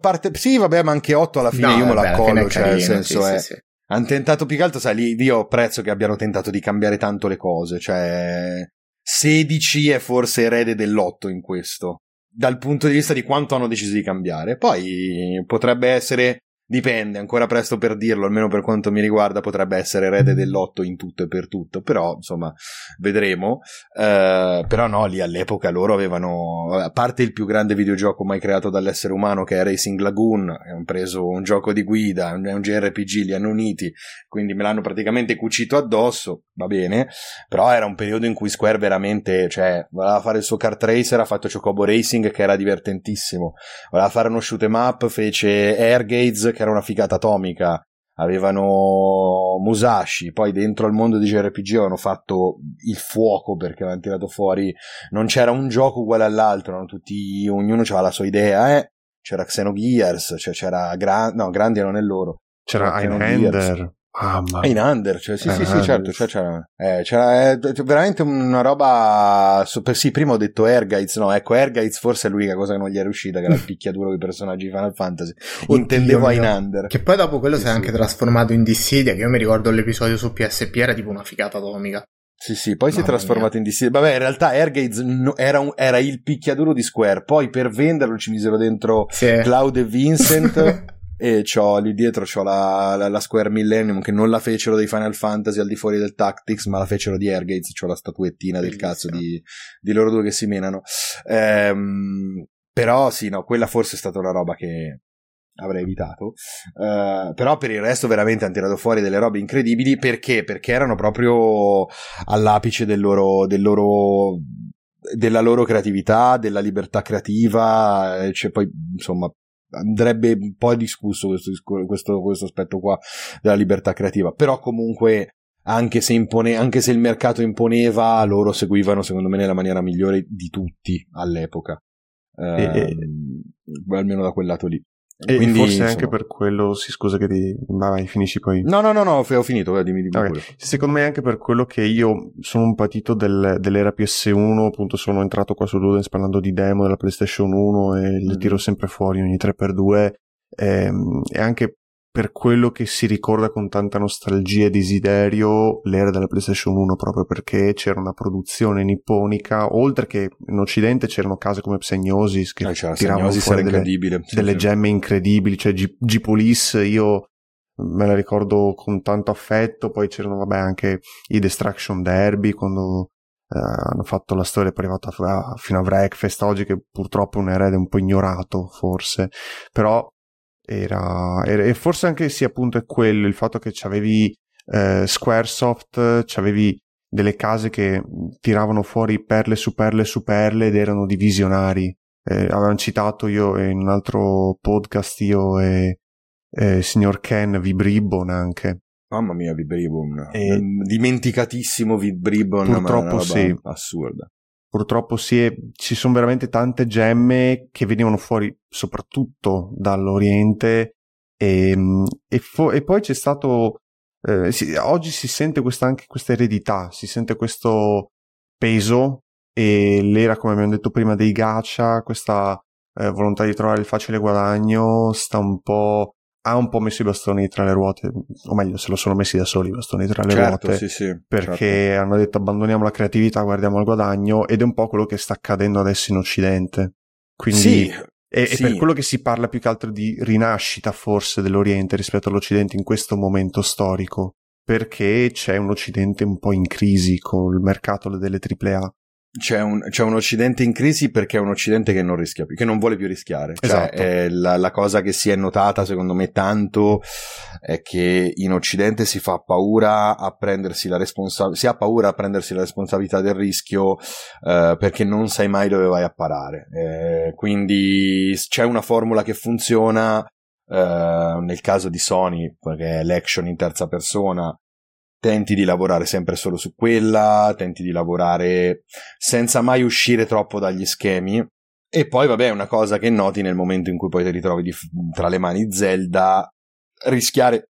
parte, sì, vabbè, ma anche 8 alla fine no, io me la collo, cioè nel senso sì, è... Sì, sì. Hanno tentato più che altro, sai, lì io apprezzo che abbiano tentato di cambiare tanto le cose, cioè 16 è forse erede dell'8 in questo, dal punto di vista di quanto hanno deciso di cambiare. Poi potrebbe essere Dipende, ancora presto per dirlo, almeno per quanto mi riguarda potrebbe essere erede dell'otto in tutto e per tutto, però insomma vedremo. Uh, però no, lì all'epoca loro avevano, a parte il più grande videogioco mai creato dall'essere umano che è Racing Lagoon, hanno preso un gioco di guida, è un JRPG, li hanno uniti, quindi me l'hanno praticamente cucito addosso, va bene, però era un periodo in cui Square veramente, cioè, voleva fare il suo kart racer, ha fatto Chocobo Racing che era divertentissimo, voleva fare uno shoot 'em up, fece Airgates che era una figata atomica, avevano Musashi, poi dentro al mondo di JRPG avevano fatto il fuoco perché avevano tirato fuori, non c'era un gioco uguale all'altro? Tutti, ognuno aveva la sua idea, eh? c'era Xenogears, cioè c'era Gra- no, Grandi non è loro. C'era Einhander. Mamma. in under, cioè, sì, eh, sì, sì, certo, cioè, c'era, eh, c'era eh, veramente una roba, super, sì, prima ho detto Ergaiz, no, ecco, Ergaiz forse è l'unica cosa che non gli è riuscita, che era il *laughs* picchiaduro dei personaggi di Final Fantasy, Oddio intendevo in under. Che poi dopo quello sì, si è sì. anche trasformato in Dissidia, che io mi ricordo l'episodio su PSP era tipo una figata atomica. Sì, sì, poi Mamma si è trasformato mia. in Dissidia. Vabbè, in realtà Airgates era, un, era, il picchiaduro di Square, poi per venderlo ci misero dentro sì. Cloud e Vincent. *laughs* e c'ho lì dietro c'ho la, la, la, Square Millennium che non la fecero dei Final Fantasy al di fuori del Tactics ma la fecero di Airgates c'ho la statuettina del cazzo di, di, loro due che si menano. Ehm, però sì no quella forse è stata una roba che avrei evitato. Uh, però per il resto veramente hanno tirato fuori delle robe incredibili. Perché? perché erano proprio all'apice del loro, del loro della loro creatività, della libertà creativa, cioè poi insomma andrebbe un po' discusso questo, questo, questo aspetto qua della libertà creativa, però comunque anche se, impone, anche se il mercato imponeva, loro seguivano secondo me nella maniera migliore di tutti all'epoca, eh, e, almeno da quel lato lì. E Quindi, forse insomma... anche per quello, si scusa che ti... Vai, finisci poi. No, no, no, no, ho finito, eh, dimmi, dimmi okay. Secondo me anche per quello che io sono un patito del, dell'era PS1, appunto sono entrato qua su Ludens parlando di demo della PlayStation 1 e mm-hmm. le tiro sempre fuori ogni 3x2 ehm, e anche per quello che si ricorda con tanta nostalgia e desiderio l'era della PlayStation 1 proprio perché c'era una produzione nipponica oltre che in occidente c'erano case come Psegnosis che eh, tiravano fuori delle, sì, delle sì. gemme incredibili cioè G- G-Police io me la ricordo con tanto affetto poi c'erano vabbè anche i Destruction Derby quando eh, hanno fatto la storia per arrivata fino a Wreckfest oggi che purtroppo è un erede un po' ignorato forse però era, era, e forse anche sì appunto è quello il fatto che c'avevi eh, Squaresoft c'avevi delle case che tiravano fuori perle su perle su perle ed erano di visionari. Eh, avevamo citato io in un altro podcast io e eh, signor Ken Vibribon anche. Mamma mia Vibribon e... dimenticatissimo Vibribon purtroppo sì. assurda purtroppo è, ci sono veramente tante gemme che venivano fuori soprattutto dall'Oriente e, e, fo- e poi c'è stato eh, si, oggi si sente questa, anche questa eredità si sente questo peso e l'era come abbiamo detto prima dei gacha questa eh, volontà di trovare il facile guadagno sta un po' ha un po' messo i bastoni tra le ruote, o meglio, se lo sono messi da soli i bastoni tra le certo, ruote, sì, sì, perché certo. hanno detto abbandoniamo la creatività, guardiamo al guadagno, ed è un po' quello che sta accadendo adesso in Occidente. Quindi Sì, è, sì. è per quello che si parla più che altro di rinascita forse dell'Oriente rispetto all'Occidente in questo momento storico, perché c'è un Occidente un po' in crisi con il mercato delle AAA. C'è un, c'è un Occidente in crisi perché è un Occidente che non rischia più, che non vuole più rischiare. Cioè, Esatto. è la, la cosa che si è notata, secondo me, tanto è che in Occidente si fa paura a prendersi la responsabilità, si ha paura a prendersi la responsabilità del rischio eh, perché non sai mai dove vai a parare. Eh, quindi c'è una formula che funziona. eh, nel caso di Sony, perché è l'action in terza persona, tenti di lavorare sempre solo su quella, tenti di lavorare senza mai uscire troppo dagli schemi. E poi, vabbè, una cosa che noti nel momento in cui poi ti ritrovi di- tra le mani Zelda, rischiare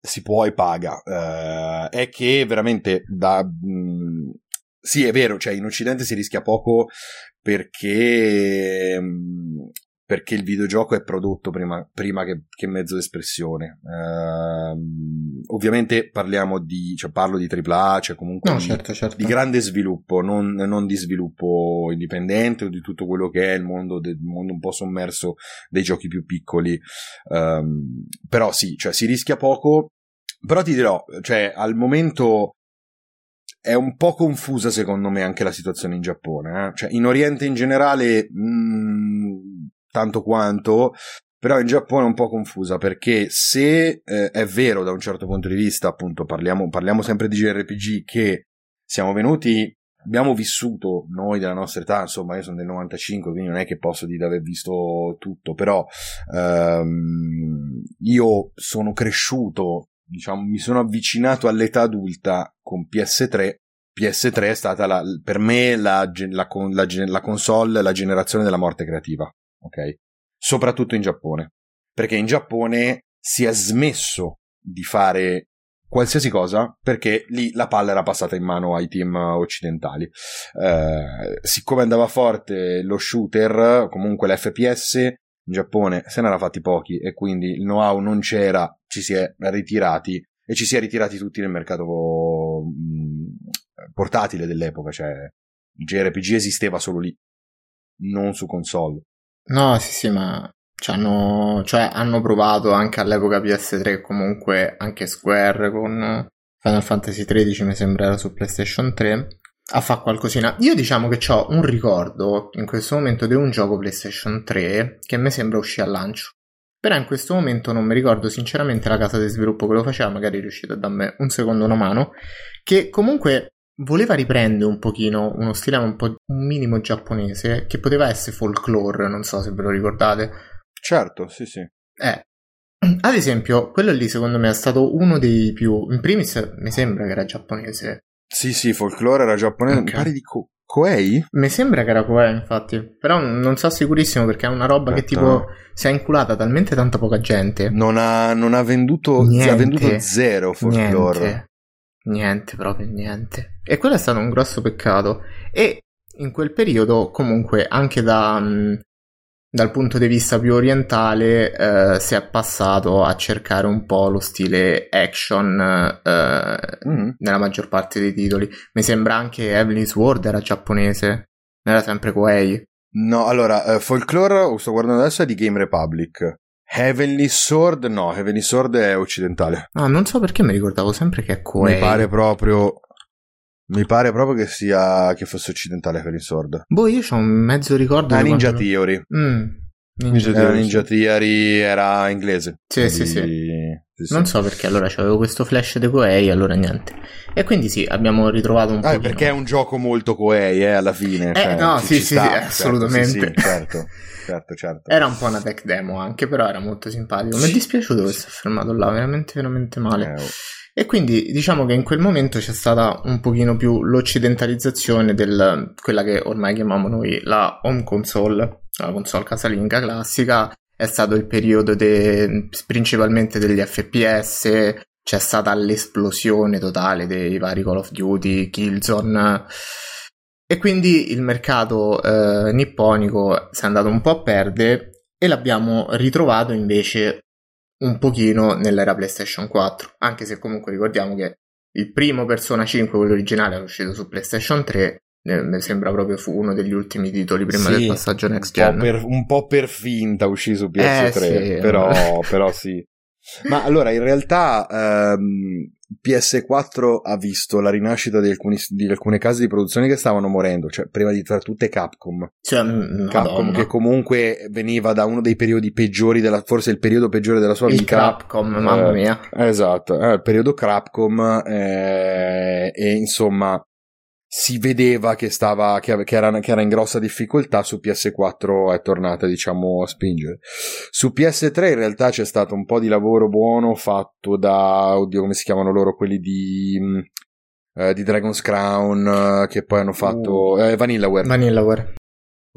si può e paga. Eh, è che veramente da. mh, sì, è vero, cioè in Occidente si rischia poco perché. mh, perché il videogioco è prodotto prima, prima che, che mezzo d'espressione. Ehm, ovviamente parliamo di, cioè parlo di AAA, cioè comunque No, di, certo, certo. di grande sviluppo, non, non di sviluppo indipendente o di tutto quello che è il mondo, del mondo un po' sommerso dei giochi più piccoli. Ehm, però sì, cioè si rischia poco. Però ti dirò, cioè al momento è un po' confusa secondo me anche la situazione in Giappone. eh. Cioè in Oriente in generale mh, tanto quanto, però in Giappone è un po' confusa perché se eh, è vero da un certo punto di vista, appunto parliamo, parliamo sempre di JRPG che siamo venuti abbiamo vissuto noi della nostra età, insomma io sono del 95, quindi non è che posso dire di aver visto tutto, però ehm, io sono cresciuto, diciamo, mi sono avvicinato all'età adulta con PS3. PS3 è stata la- per me la, la la console, la generazione della morte creativa, ok? Soprattutto in Giappone, perché in Giappone si è smesso di fare qualsiasi cosa perché lì la palla era passata in mano ai team occidentali. Eh, siccome andava forte lo shooter, comunque l'FPS, in Giappone se ne erano fatti pochi e quindi il know-how non c'era, ci si è ritirati e ci si è ritirati tutti nel mercato mh, portatile dell'epoca, cioè il JRPG esisteva solo lì, non su console. No, sì, sì, ma hanno, cioè, hanno provato anche all'epoca PS3, comunque anche Square con Final Fantasy XIII, mi sembra era su PlayStation 3, a fare qualcosina. Io diciamo che ho un ricordo in questo momento di un gioco PlayStation 3 che mi sembra uscì al lancio. Però in questo momento non mi ricordo sinceramente la casa di sviluppo che lo faceva, magari riuscite a darmi un secondo una mano, che comunque voleva riprendere un pochino uno stile un po' un minimo giapponese che poteva essere folklore, non so se ve lo ricordate. Certo, sì, sì. Eh, *clears throat* ad esempio, quello lì secondo me è stato uno dei più... In primis mi sembra che era giapponese. Sì, sì, folklore era giapponese, Ok. mi pare di Ko- Koei? Mi sembra che era Koei, infatti. Però non so sicurissimo perché è una roba che Aspetta. tipo si è inculata talmente tanta poca gente. Non ha, non ha venduto, Niente. ha venduto zero folklore. Niente. Niente, proprio niente. E quello è stato un grosso peccato. E in quel periodo, comunque, anche da, mh, dal punto di vista più orientale, eh, si è passato a cercare un po' lo stile action eh, Mm. nella maggior parte dei titoli. Mi sembra anche Heavenly Sword era giapponese. Non era sempre Koei. No, allora, eh, folklore, sto guardando adesso, è di Game Republic. Heavenly Sword, no, Heavenly Sword è occidentale. Ah, non so perché mi ricordavo sempre che è Koei. Mi pare proprio. Mi pare proprio che sia. che fosse occidentale Heavenly Sword. Boh, io ho un mezzo ricordo Ah, di Ninja quando- Theory. Mm, Ninja Ninja Era Theory, Ninja sì. Theory, era inglese. Sì, sì, Di- sì. Sì, sì. Non so perché allora avevo questo flash di Koei, allora niente. E quindi sì, abbiamo ritrovato un po'. Ah, perché è un gioco molto Koei, eh, alla fine. Eh, cioè, no, sì, sì, sta, sì, certo, assolutamente. certo, certo, certo. Era un po' una tech demo anche, però era molto simpatico. Mi è dispiaciuto che si è fermato là, veramente, veramente male. Eh, oh. E quindi diciamo che in quel momento c'è stata un pochino più l'occidentalizzazione del quella che ormai chiamiamo noi la home console, la console casalinga classica. È stato il periodo de- principalmente degli FPS, c'è stata l'esplosione totale dei vari Call of Duty, Killzone. E quindi il mercato eh, nipponico si è andato un po' a perdere e l'abbiamo ritrovato invece un pochino nell'era PlayStation 4, anche se comunque ricordiamo che il primo Persona 5, quello originale, è uscito su PlayStation 3 mi sembra proprio fu uno degli ultimi titoli prima sì, del passaggio next gen. Un po' per, un po per finta uscì su PS3, eh, sì, però, però sì. Ma allora, in realtà ehm, PS4 ha visto la rinascita di, alcuni, di, alcune case di produzione che stavano morendo, cioè prima di tra tutte Capcom. Cioè, Capcom che comunque veniva da uno dei periodi peggiori, della, forse il periodo peggiore della sua il vita. Capcom, mamma mia. Eh, esatto, eh, il periodo Capcom eh, e insomma si vedeva che, stava, che, che, era, che, era, in grossa difficoltà, su PS4 è tornata diciamo a spingere. Su PS3 in realtà c'è stato un po' di lavoro buono fatto da, oddio come si chiamano loro, quelli di, mm, eh, di Dragon's Crown, eh, che poi hanno fatto uh, eh, Vanillaware. Vanillaware.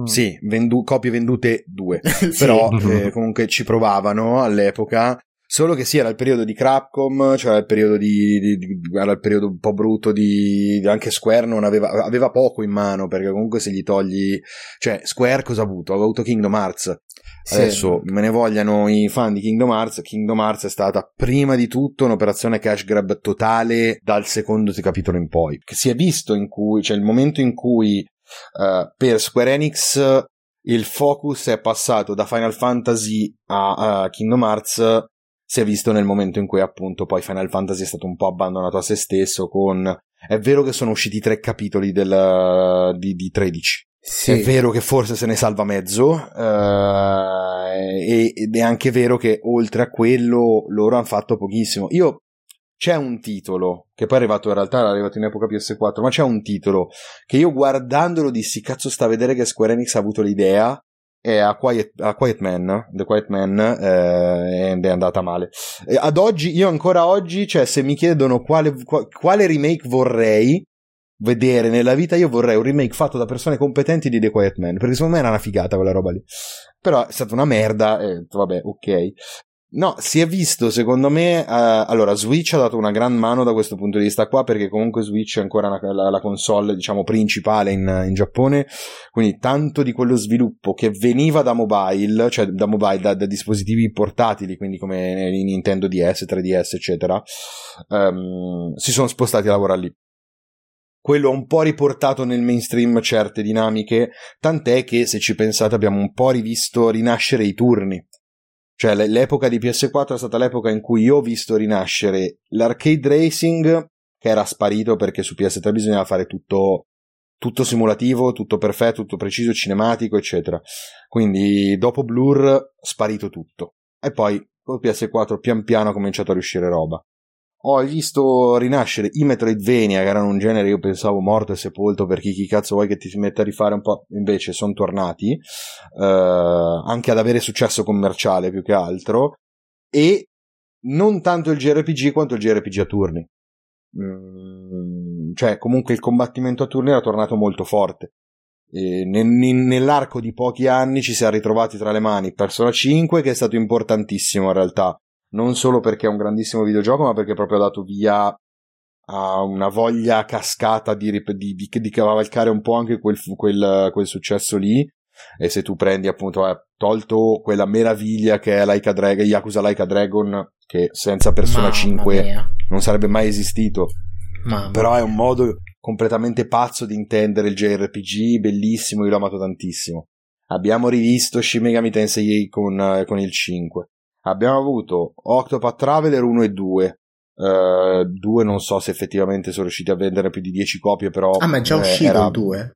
Mm. Sì, vendu- copie vendute due, *laughs* sì. però *laughs* eh, comunque ci provavano all'epoca Solo che sì, era il periodo di Crapcom, cioè il periodo di, di, di, era il periodo un po' brutto di, anche Square non aveva, aveva poco in mano, perché comunque se gli togli, cioè Square cosa ha avuto? Ha avuto Kingdom Hearts. Sì. Adesso me ne vogliano i fan di Kingdom Hearts. Kingdom Hearts è stata prima di tutto un'operazione cash grab totale dal secondo capitolo in poi. Che si è visto in cui, cioè il momento in cui uh, per Square Enix il focus è passato da Final Fantasy a, a Kingdom Hearts si è visto nel momento in cui appunto poi Final Fantasy è stato un po' abbandonato a se stesso con... È vero che sono usciti tre capitoli del, di, di 13. Sì. È vero che forse se ne salva mezzo uh, ed è anche vero che oltre a quello loro hanno fatto pochissimo. Io c'è un titolo che poi è arrivato in realtà è arrivato in epoca PS4 ma c'è un titolo che io guardandolo dissi cazzo sta a vedere che Square Enix ha avuto l'idea è a Quiet, a Quiet Man, The Quiet Man, eh, è andata male. Ad oggi, io ancora oggi, cioè, se mi chiedono quale, quale remake vorrei vedere nella vita, io vorrei un remake fatto da persone competenti di The Quiet Man, perché secondo me era una figata quella roba lì. Però è stata una merda, e vabbè, ok. No, si è visto secondo me. Uh, allora, Switch ha dato una gran mano da questo punto di vista qua, perché comunque Switch è ancora una, la, la, console, diciamo, principale in, in, Giappone. Quindi, tanto di quello sviluppo che veniva da mobile, cioè da mobile, da, da dispositivi portatili, quindi come Nintendo DS, 3DS, eccetera, um, si sono spostati a lavorare lì quello ha un po' riportato nel mainstream certe dinamiche, tant'è che se ci pensate abbiamo un po' rivisto rinascere i turni. Cioè l'epoca di PS4 è stata l'epoca in cui io ho visto rinascere l'arcade racing, che era sparito perché su PS3 bisognava fare tutto, tutto simulativo, tutto perfetto, tutto preciso, cinematico, eccetera. Quindi dopo Blur sparito tutto. E poi con PS4 pian piano ha cominciato a riuscire roba ho visto rinascere i Metroidvania, che erano un genere io pensavo morto e sepolto perché chi cazzo vuoi che ti si metta a rifare un po', invece sono tornati, eh, anche ad avere successo commerciale più che altro, e non tanto il JRPG quanto il JRPG a turni. Mm, cioè, comunque il combattimento a turni era tornato molto forte. E nell'arco di pochi anni ci si è ritrovati tra le mani Persona 5 che è stato importantissimo in realtà non solo perché è un grandissimo videogioco, ma perché proprio ha dato via a una voglia cascata di, di, di, di cavalcare un po' anche quel, quel, quel, successo lì. E se tu prendi appunto, ha tolto quella meraviglia che è Laika Dragon, Yakuza Laika Dragon, che senza Persona Mamma 5 mia. non sarebbe mai esistito. Mamma Però è un modo completamente pazzo di intendere il JRPG, bellissimo, io l'ho amato tantissimo. Abbiamo rivisto Shin Megami Tensei con, con il 5 abbiamo avuto Octopath Traveler 1 e 2. Uh, 2 non so se effettivamente sono riusciti a vendere più di 10 copie, però. Ah, ma è già eh, uscito il 2?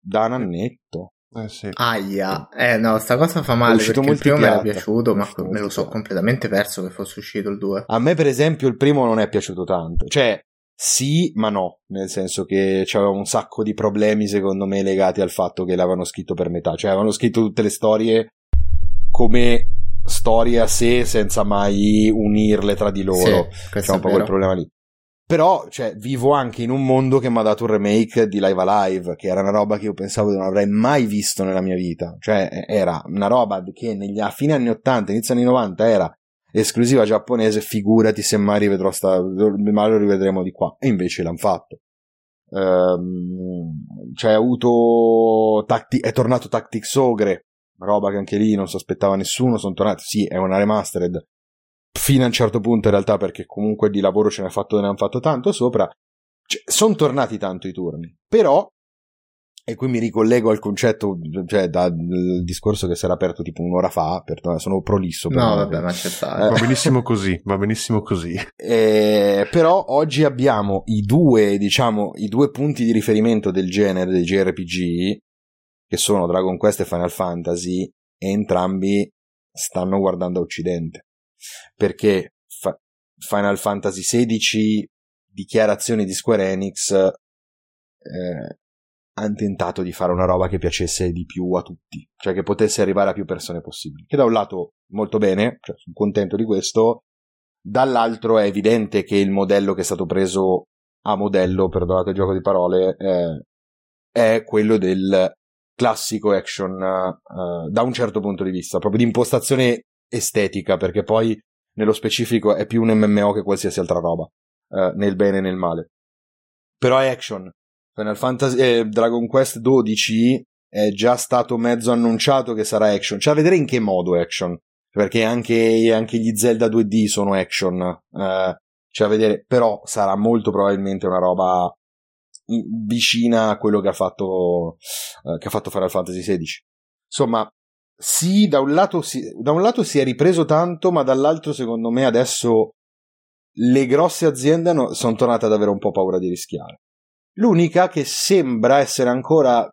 Da un annetto. Eh sì. Aia, eh no, sta cosa fa male perché il primo mi era piaciuto, ma me lo so completamente perso che fosse uscito il 2. A me, per esempio, il primo non è piaciuto tanto. Cioè, sì, ma no, nel senso che c'aveva un sacco di problemi, secondo me, legati al fatto che l'avevano scritto per metà. Cioè, avevano scritto tutte le storie come storie a sé senza mai unirle tra di loro. Sì, C'è un po' quel problema lì. Però, cioè, vivo anche in un mondo che mi ha dato un remake di Live Alive, che era una roba che io pensavo di non avrei mai visto nella mia vita. Cioè, era una roba che negli, a fine anni 80, inizio anni 90 era esclusiva giapponese, figurati se mai rivedrò sta, mai lo rivedremo di qua. E invece l'hanno fatto. Um, cioè, ha avuto, tacti- è tornato Tactics Ogre, roba che anche lì non si aspettava nessuno, sono tornati, sì, è una remastered, fino a un certo punto in realtà perché comunque di lavoro ce ne, fatto, ne hanno fatto tanto sopra, cioè, sono tornati tanto i turni, però e qui mi ricollego al concetto, cioè dal discorso che si era aperto tipo un'ora fa, per, sono prolisso. Per no, vabbè, ma c'è eh. Va benissimo così, va benissimo così. Eh, però oggi abbiamo i due, diciamo, i due punti di riferimento del genere dei JRPG, che sono Dragon Quest e Final Fantasy, e entrambi stanno guardando a Occidente. Perché fa- Final Fantasy XVI, dichiarazioni di Square Enix, eh, hanno tentato di fare una roba che piacesse di più a tutti, cioè che potesse arrivare a più persone possibili. Che da un lato molto bene, cioè sono contento di questo, dall'altro è evidente che il modello che è stato preso a modello, perdonate il gioco di parole, eh, è quello del classico action uh, da un certo punto di vista, proprio di impostazione estetica, perché poi nello specifico è più un MMO che qualsiasi altra roba, uh, nel bene e nel male. Però è action, Final Fantasy eh, Dragon Quest 12 è già stato mezzo annunciato che sarà action. Cioè, a vedere in che modo action. Perché anche, anche gli Zelda 2D sono action. Eh, cioè, a vedere, però sarà molto probabilmente una roba vicina a quello che ha fatto, eh, che ha fatto Final Fantasy XVI. Insomma, sì, da un, lato si, da un lato si è ripreso tanto, ma dall'altro, secondo me, adesso le grosse aziende no, sono tornate ad avere un po' paura di rischiare. L'unica che sembra essere ancora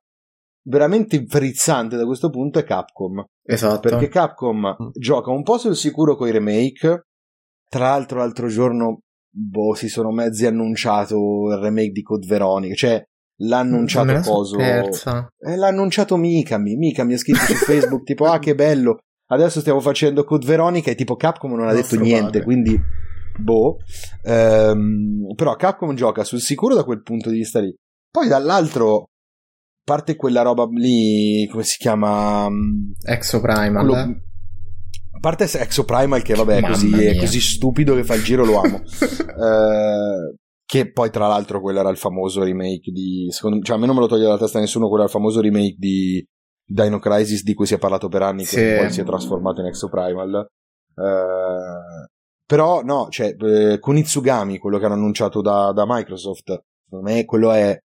veramente frizzante da questo punto è Capcom. Esatto. Perché Capcom mm. gioca un po' sul sicuro con i remake. Tra l'altro, l'altro giorno boh, si sono mezzi annunciato il remake di Code Veronica. Cioè, l'ha annunciato Coso. Eh, l'ha annunciato Mikami. Mikami ha scritto su *laughs* Facebook tipo, ah, che bello. Adesso stiamo facendo Code Veronica e tipo Capcom non ha detto niente. Quindi boh. Ehm, però Capcom gioca sul sicuro da quel punto di vista lì. Poi dall'altro parte quella roba lì, come si chiama? Exoprimal. Quello, a parte Exoprimal che vabbè è così, è così, stupido che fa il giro lo amo. *laughs* eh, che poi tra l'altro quello era il famoso remake di secondo, cioè a me non me lo toglie dalla testa nessuno quello era il famoso remake di Dino Crisis di cui si è parlato per anni sì. che poi si è trasformato in Exoprimal eh, però no, cioè, eh, Kunitsugami, quello che hanno annunciato da, da, Microsoft, secondo me quello è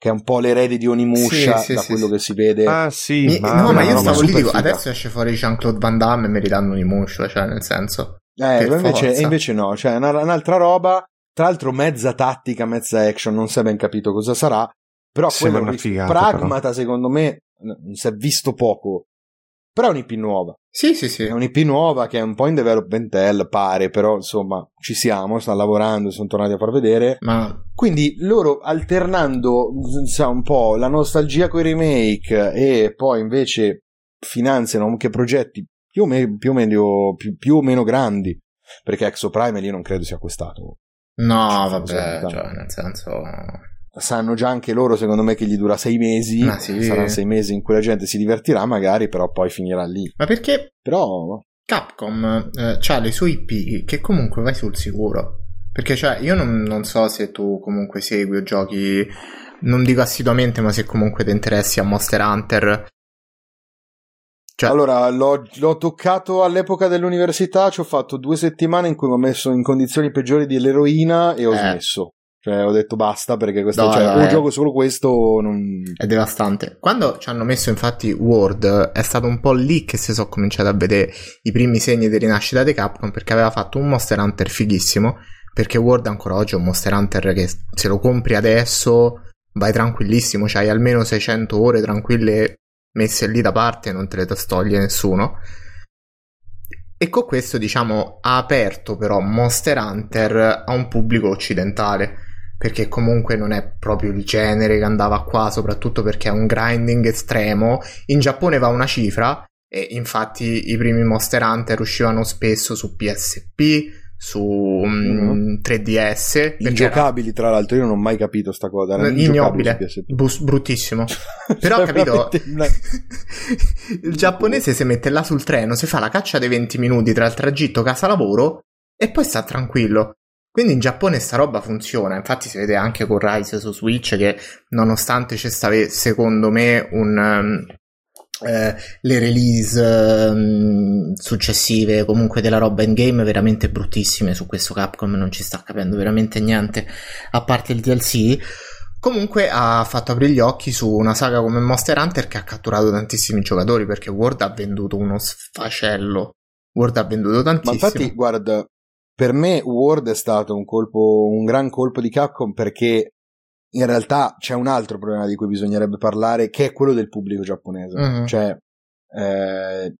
che è un po' l'erede di Onimusha sì, sì, da sì, quello che si vede. Ah, sì, mi, ma, no, ma io stavo lì, dico, adesso esce fuori Jean-Claude Van Damme e mi ridanno Onimusha, cioè nel senso. Eh, invece, invece, no, cioè una, un'altra roba, tra l'altro mezza tattica, mezza action, non si è ben capito cosa sarà, però quello una figata, pragmata però. secondo me si è visto poco però è un'IP nuova. Sì, sì, sì. È un'IP nuova che è un po' in development hell, pare, però insomma ci siamo, stanno lavorando, sono tornati a far vedere. Ma... Quindi loro alternando sa, un po' la nostalgia con i remake e poi invece finanziano anche progetti più o, me- più o, meno, più, più o meno grandi, perché Exoprime lì non credo sia acquistato. No, vabbè, cioè, nel senso sanno già anche loro, secondo me, che gli dura sei mesi. Ma sì. Saranno sei mesi in cui la gente si divertirà, magari, però poi finirà lì. Ma perché? Però. Capcom eh, ha le sue IP che comunque vai sul sicuro. Perché, cioè, io non, non, so se tu comunque segui o giochi, non dico assiduamente, ma se comunque ti interessi a Monster Hunter. Cioè... Allora, l'ho, l'ho, toccato all'epoca dell'università, ci ho fatto due settimane in cui mi ho messo in condizioni peggiori dell'eroina e ho eh. smesso. Cioè, ho detto basta perché questo, no, cioè, o gioco solo questo. Non... È devastante. Quando ci hanno messo infatti Word, è stato un po' lì che si sono cominciati a vedere i primi segni di rinascita di Capcom perché aveva fatto un Monster Hunter fighissimo. Perché Word ancora oggi è un Monster Hunter che se lo compri adesso vai tranquillissimo, c'hai almeno 600 ore tranquille messe lì da parte, non te le toglie nessuno. E con questo, diciamo, ha aperto però Monster Hunter a un pubblico occidentale perché comunque non è proprio il genere che andava qua, soprattutto perché è un grinding estremo. In Giappone va una cifra e infatti i primi Monster Hunter uscivano spesso su PSP, su mm. 3DS. Ingiocabili, era... tra l'altro, io non ho mai capito sta cosa. Era ignobile, bus- bruttissimo. *laughs* Però ho capito, *laughs* il giapponese si mette là sul treno, si fa la caccia dei 20 minuti tra il tragitto casa-lavoro e poi sta tranquillo. Quindi in Giappone sta roba funziona, infatti si vede anche con Rise su Switch che nonostante ci stava secondo me un, um, eh, le release eh, successive comunque della roba in game veramente bruttissime su questo Capcom non ci sta capendo veramente niente a parte il DLC comunque ha fatto aprire gli occhi su una saga come Monster Hunter che ha catturato tantissimi giocatori perché World ha venduto uno sfacello. World ha venduto tantissimo ma infatti guarda per me World è stato un colpo un gran colpo di Capcom perché in realtà c'è un altro problema di cui bisognerebbe parlare, che è quello del pubblico giapponese. Mm-hmm. Cioè, eh,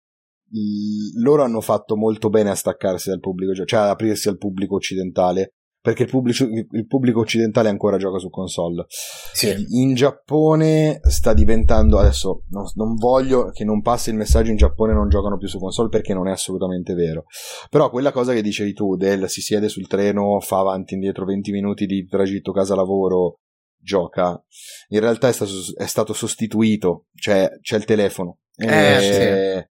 loro hanno fatto molto bene a staccarsi dal pubblico, cioè ad aprirsi al pubblico occidentale, perché il pubblico, il pubblico occidentale ancora gioca su console. Sì. In Giappone sta diventando, adesso non, non, voglio che non passi il messaggio in Giappone non giocano più su console perché non è assolutamente vero, però quella cosa che dicevi tu del si siede sul treno, fa avanti e indietro 20 minuti di tragitto casa lavoro gioca, in realtà è stato, è stato sostituito, cioè c'è il telefono. Eh, eh, sì.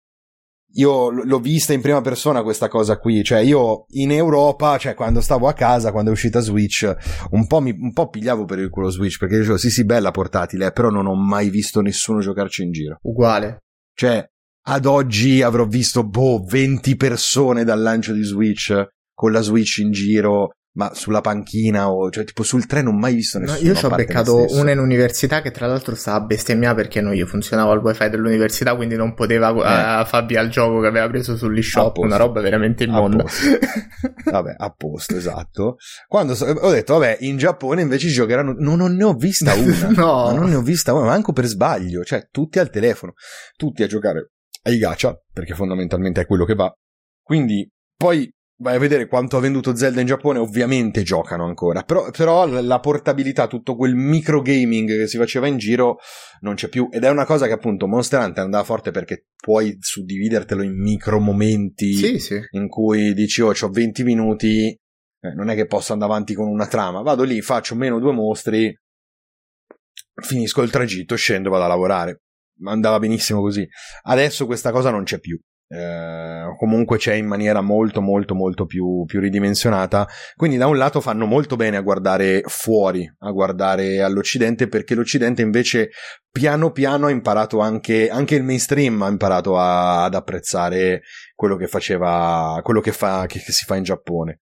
Io l'ho vista in prima persona questa cosa qui, cioè io in Europa, cioè quando stavo a casa, quando è uscita Switch, un po', mi, un po pigliavo per il culo Switch, perché dicevo sì sì bella portatile, però non ho mai visto nessuno giocarci in giro. Uguale. Cioè, ad oggi avrò visto, boh, 20 persone dal lancio di Switch con la Switch in giro ma sulla panchina o cioè tipo sul treno non ho mai visto nessuno. No, io ci ho beccato una in università che tra l'altro stava a bestemmiare perché non io funzionavo al wifi dell'università quindi non poteva eh. uh, farvi al gioco che aveva preso sull'eShop, una roba veramente immonda. *laughs* vabbè, a posto, esatto. Quando so, ho detto, vabbè, in Giappone invece giocheranno, non, *laughs* non ne ho vista una. no. non ne ho vista una, manco per sbaglio, cioè tutti al telefono, tutti a giocare ai gacha, perché fondamentalmente è quello che va. Quindi poi vai a vedere quanto ha venduto Zelda in Giappone, ovviamente giocano ancora, però, però, la portabilità, tutto quel micro gaming che si faceva in giro non c'è più ed è una cosa che appunto Monster Hunter andava forte perché puoi suddividertelo in micro momenti sì, sì. in cui dici oh ho 20 minuti, eh, non è che posso andare avanti con una trama, vado lì, faccio meno due mostri, finisco il tragitto, scendo, vado a lavorare. Andava benissimo così. Adesso questa cosa non c'è più eh, comunque c'è in maniera molto molto molto più, più, ridimensionata. Quindi da un lato fanno molto bene a guardare fuori a guardare all'occidente perché l'occidente invece piano piano ha imparato anche, anche il mainstream ha imparato a, ad apprezzare quello che faceva quello che, fa, che, che si fa in Giappone.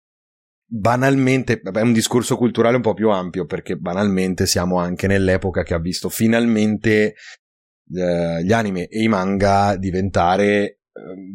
Banalmente, è un discorso culturale un po' più ampio perché banalmente siamo anche nell'epoca che ha visto finalmente eh, gli anime e i manga diventare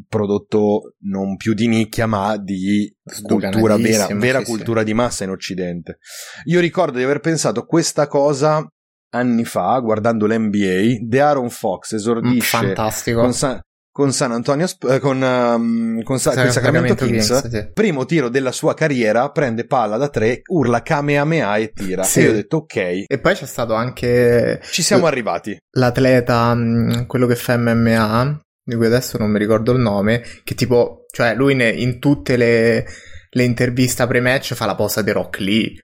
prodotto non più di nicchia ma di cultura vera, vera sì, cultura sì. di massa in occidente io ricordo di aver pensato questa cosa anni fa guardando l'NBA The Aaron Fox esordisce Fantastico. con, San, con San Antonio eh, con, um, con, Sa- con Sacramento Kings, Kings sì. primo tiro della sua carriera prende palla da tre urla Kamehameha e tira sì. e io ho detto ok e poi c'è stato anche ci siamo l- arrivati l'atleta mm, quello che fa MMA di cui adesso non mi ricordo il nome, che tipo, cioè lui ne, in tutte le, le interviste pre-match fa la posa di Rock Lee.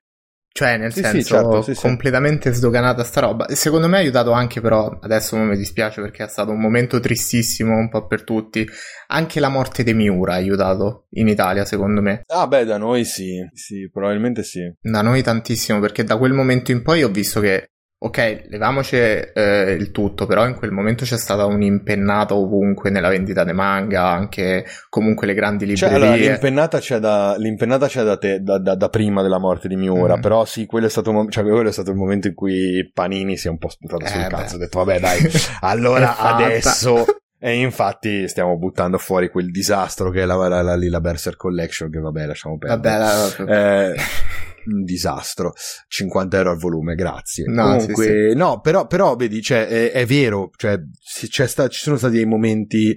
Cioè, nel sì, senso, sì, certo, sì, completamente sdoganata sta roba. E secondo me ha aiutato anche, però, adesso non mi dispiace perché è stato un momento tristissimo un po' per tutti. Anche la morte di Miura ha aiutato in Italia, secondo me. Ah, beh, da noi sì, sì, probabilmente sì. Da noi tantissimo, perché da quel momento in poi ho visto che ok, leviamoci eh, il tutto, però in quel momento c'è stata un'impennata ovunque nella vendita dei manga, anche comunque le grandi librerie. Cioè, allora, l'impennata c'è da, l'impennata c'è da, te, da, da, da prima della morte di Miura, mm. però sì, quello è, stato, cioè, quello è stato il momento in cui Panini si è un po' sputato eh, sul beh. cazzo, ha detto vabbè dai, *laughs* allora adesso... E infatti stiamo buttando fuori quel disastro che è la, la, la, la Berser Collection, che vabbè lasciamo perdere. Vabbè, la... eh, *laughs* un disastro. 50 euro al volume grazie. No, comunque sì, sì. no però, però vedi cioè, è, è, vero cioè, sta, ci sono stati dei momenti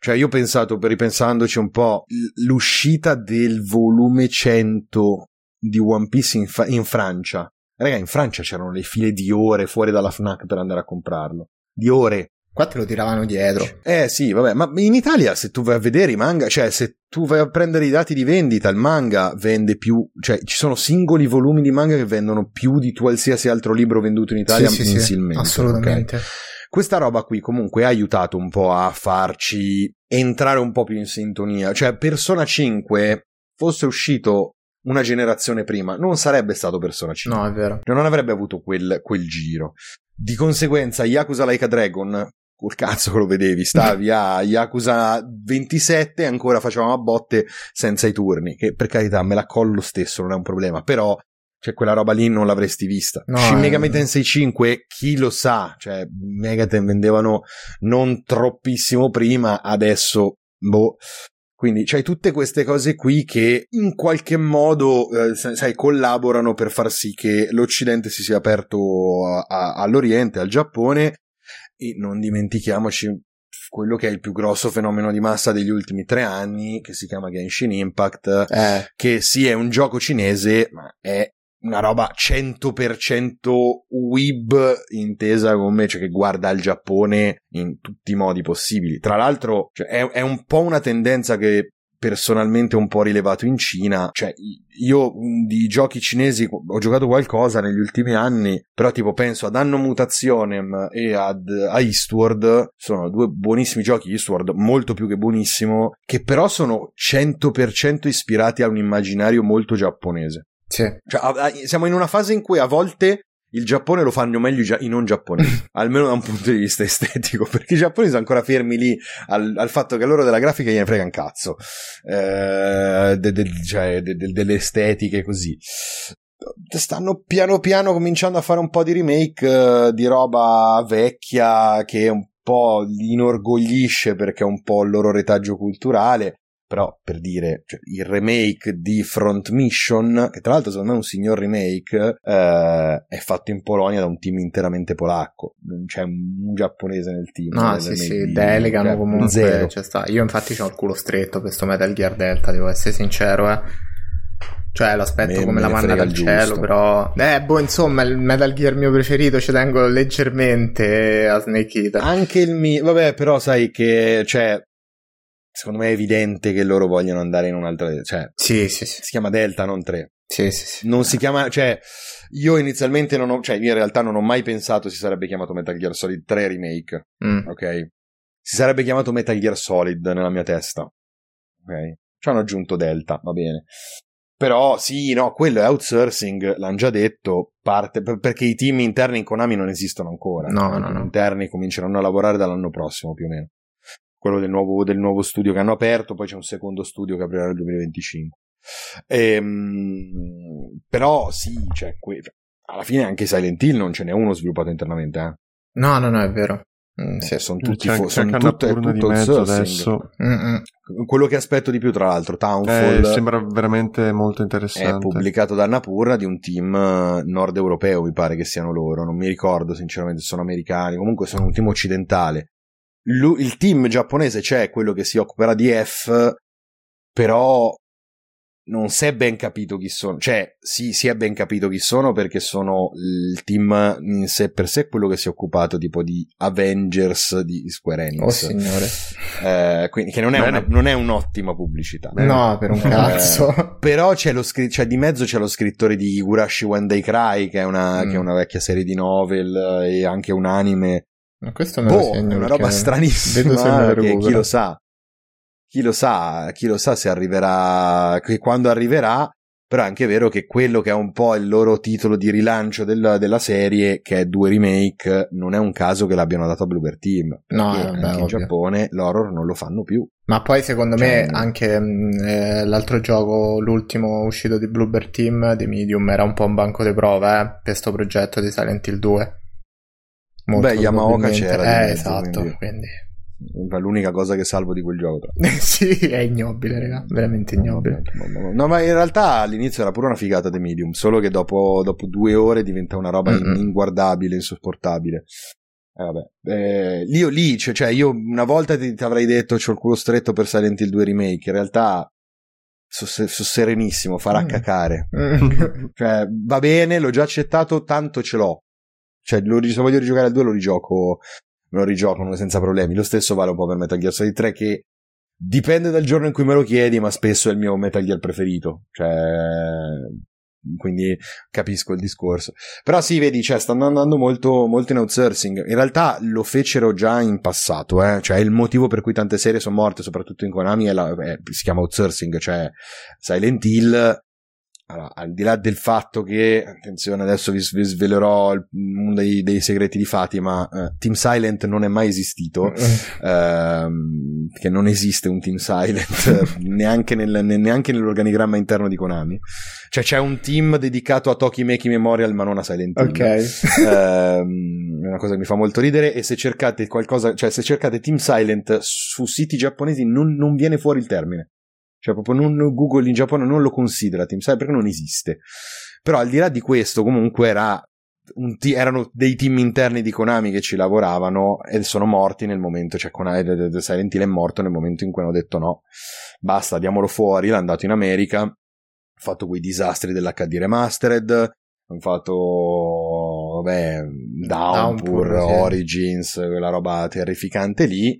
cioè io ho pensato ripensandoci un po' l'uscita del volume 100 di One Piece in, in Francia. Raga in Francia c'erano le file di ore fuori dalla FNAC per andare a comprarlo. Di ore Qua te lo tiravano dietro. Eh sì, vabbè, ma in Italia se tu vai a vedere i manga, cioè se tu vai a prendere i dati di vendita, il manga vende più, cioè ci sono singoli volumi di manga che vendono più di qualsiasi altro libro venduto in Italia sì, mensilmente. Sì, assolutamente. Okay? Questa roba qui comunque ha aiutato un po' a farci entrare un po' più in sintonia. Cioè, Persona 5 fosse uscito una generazione prima, non sarebbe stato Persona 5. No, è vero. Non avrebbe avuto quel, quel giro. Di conseguenza, Yakuza Like a Dragon col cazzo che lo vedevi, stavi *laughs* a Yakuza 27 e ancora facevamo a botte senza i turni, che per carità me la collo lo stesso, non è un problema, però cioè quella roba lì non l'avresti vista. No, Shin eh. Megami Tensei 5, chi lo sa, cioè Megaten vendevano non troppissimo prima, adesso boh quindi c'hai tutte queste cose qui che in qualche modo, eh, sai, collaborano per far sì che l'Occidente si sia aperto a- a- all'Oriente, al Giappone e non dimentichiamoci quello che è il più grosso fenomeno di massa degli ultimi tre anni, che si chiama Genshin Impact, Eh, che sì è un gioco cinese, ma è una roba 100% web intesa come cioè che guarda il Giappone in tutti i modi possibili. Tra l'altro cioè, è, è un po' una tendenza che personalmente un po' rilevato in Cina, cioè io mh, di giochi cinesi ho giocato qualcosa negli ultimi anni, però tipo penso ad Anno Mutationem e ad, a Eastward, sono due buonissimi giochi, Eastward molto più che buonissimo, che però sono 100% ispirati a un immaginario molto giapponese. sì. Cioè, siamo in una fase in cui a volte il Giappone lo fanno meglio i non giapponesi, *laughs* almeno da un punto di vista estetico, *laughs* perché i giapponesi sono ancora fermi lì al, al fatto che loro della grafica gliene frega un cazzo, eh, de- de- cioè, de- delle estetiche così. Stanno piano piano cominciando a fare un po' di remake eh, di roba vecchia che un po' li inorgoglisce perché è un po' il loro retaggio culturale. Però per dire, cioè, il remake di Front Mission, che tra l'altro secondo me è un signor remake, eh, è fatto in Polonia da un team interamente polacco. Non c'è un, giapponese nel team. No, nel sì, sì, di- delegano cioè, comunque. Zero. C'è sta. Io infatti ho il culo stretto per sto Metal Gear Delta, devo essere sincero, eh. Cioè, l'aspetto Me- come me la manna dal cielo, giusto. però... Eh, boh, insomma, il Metal Gear mio preferito ci tengo leggermente a Snake Eater. Anche il mio, vabbè, però sai che, cioè, secondo me è evidente che loro vogliono andare in un'altra, cioè, Sì, sì, sì. si chiama Delta, non 3. Sì, sì, sì. Non si chiama, cioè, io inizialmente non ho, cioè, io in realtà non ho mai pensato si sarebbe chiamato Metal Gear Solid 3 Remake, Mm. ok? Si sarebbe chiamato Metal Gear Solid nella mia testa, ok? Ci hanno aggiunto Delta, va bene. Però sì, no, quello è outsourcing, l'hanno già detto, parte, per- perché i team interni in Konami non esistono ancora. No, no, no. interni cominceranno a lavorare dall'anno prossimo più o meno. Quello del nuovo, del nuovo studio che hanno aperto, poi c'è un secondo studio che aprirà nel 2025. Ehm, però sì, cioè, que- alla fine anche Silent Hill non ce n'è uno sviluppato internamente, eh. No, no, no, è vero. Mm, sì. Cioè, sono tutti, c'è, fo- c'è sono tutto, è Annapurna di tutto mezzo adesso. Mm, mm. Quello che aspetto di più, tra l'altro, Townfall Eh, sembra veramente molto è interessante. pubblicato da Annapurna di un team eh, nord europeo, mi pare che siano loro. Non mi ricordo sinceramente se sono americani, comunque sono un team occidentale. Lu- il team giapponese c'è, quello che si occuperà di F, però non si è ben capito chi sono. Cioè, sì, si è ben capito chi sono perché sono il team in sé per sé quello che si è occupato tipo di Avengers di Square Enix. Oh, signore. Eh, quindi, che non è, una- non è un'ottima pubblicità. No, per un Eh, cazzo. però c'è lo scri- cioè di mezzo c'è lo scrittore di Higurashi When They Cry, che è una, Mm. che è una vecchia serie di novel eh, e anche un anime. Ma questo me lo Boh, segno è una roba stranissima. che chi lo sa. Chi lo sa, chi lo sa se arriverà, che quando arriverà. Però è anche vero che quello che è un po' il loro titolo di rilancio del- della serie, che è due remake, non è un caso che l'abbiano dato a Bluebird Team. No, perché eh, vabbè, anche in. Giappone l'horror non lo fanno più. Ma poi secondo Cioè, me anche mh, eh, l'altro gioco, l'ultimo uscito di Bluebird Team di Medium, era un po' un banco di prova eh, per sto progetto di Silent Hill 2. Beh, Yamaoka c'era Eh, mezzo, esatto, quindi- quindi... L'unica cosa che salvo di quel gioco. *laughs* sì, è ignobile, raga, veramente ignobile. No, ma in realtà all'inizio era pure una figata di Medium, solo che dopo, dopo due ore diventa una roba Mm-mm. inguardabile, insopportabile. Eh, vabbè. Eh, lì, io- lì, cioè, cioè, io una volta ti, ti avrei detto c'ho il culo stretto per Silent Hill 2 Remake, in realtà sono serenissimo, farà Mm. cacare. *laughs* Cioè, va bene, l'ho già accettato, tanto ce l'ho. Cioè, lo, se voglio rigiocare al 2 lo rigioco, lo rigioco senza problemi. Lo stesso vale un po' per Metal Gear Solid 3 che dipende dal giorno in cui me lo chiedi, ma spesso è il mio Metal Gear preferito. Cioè, quindi capisco il discorso. Però sì, vedi, cioè, stanno andando molto, molto in outsourcing. In realtà lo fecero già in passato, eh? Cioè, il motivo per cui tante serie sono morte, soprattutto in Konami, è la- è- si chiama outsourcing, cioè Silent Hill allora, al di là del fatto che, attenzione, adesso vi, vi svelerò uno dei, dei, segreti di Fatima, uh, Team Silent non è mai esistito, uh, *laughs* che non esiste un Team Silent *laughs* neanche, nel, neanche, nell'organigramma interno di Konami. Cioè c'è un team dedicato a Tokimeki Memorial ma non a Silent Hill. Ok. Uh, è una cosa che mi fa molto ridere e se cercate qualcosa, cioè se cercate Team Silent su siti giapponesi non, non viene fuori il termine. Cioè, proprio non, Google in Giappone non lo considera Team Silent perché non esiste. Però al di là di questo, comunque era t- erano dei team interni di Konami che ci lavoravano e sono morti nel momento, cioè Konami, The, The Silent Hill è morto nel momento in cui hanno detto no, basta, diamolo fuori, l'ha andato in America, ha fatto quei disastri dell'HD Remastered, hanno fatto, vabbè, Downpour, Downpour sì. Origins, quella roba terrificante lì,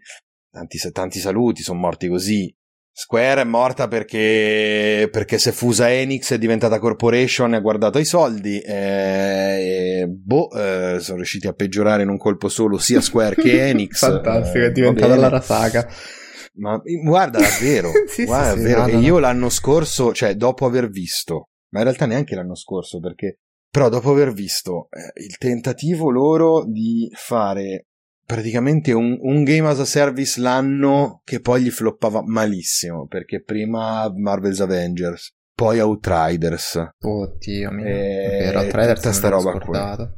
tanti, tanti saluti, sono morti così, Square è morta perché, perché si è fusa Enix, è diventata corporation e ha guardato i soldi. E, boh, eh, sono riusciti a peggiorare in un colpo solo sia Square che *laughs* Enix. Fantastico, è diventata la rasaga. Ma guarda, davvero, *laughs* sì, guarda, sì, davvero. Sì, no, no, io l'anno scorso, cioè dopo aver visto, ma in realtà neanche l'anno scorso perché, però dopo aver visto eh, il tentativo loro di fare praticamente un, un, game as a service l'anno che poi gli floppava malissimo perché prima Marvel's Avengers poi Outriders. Oddio mio. E... Outriders tutta sta roba qua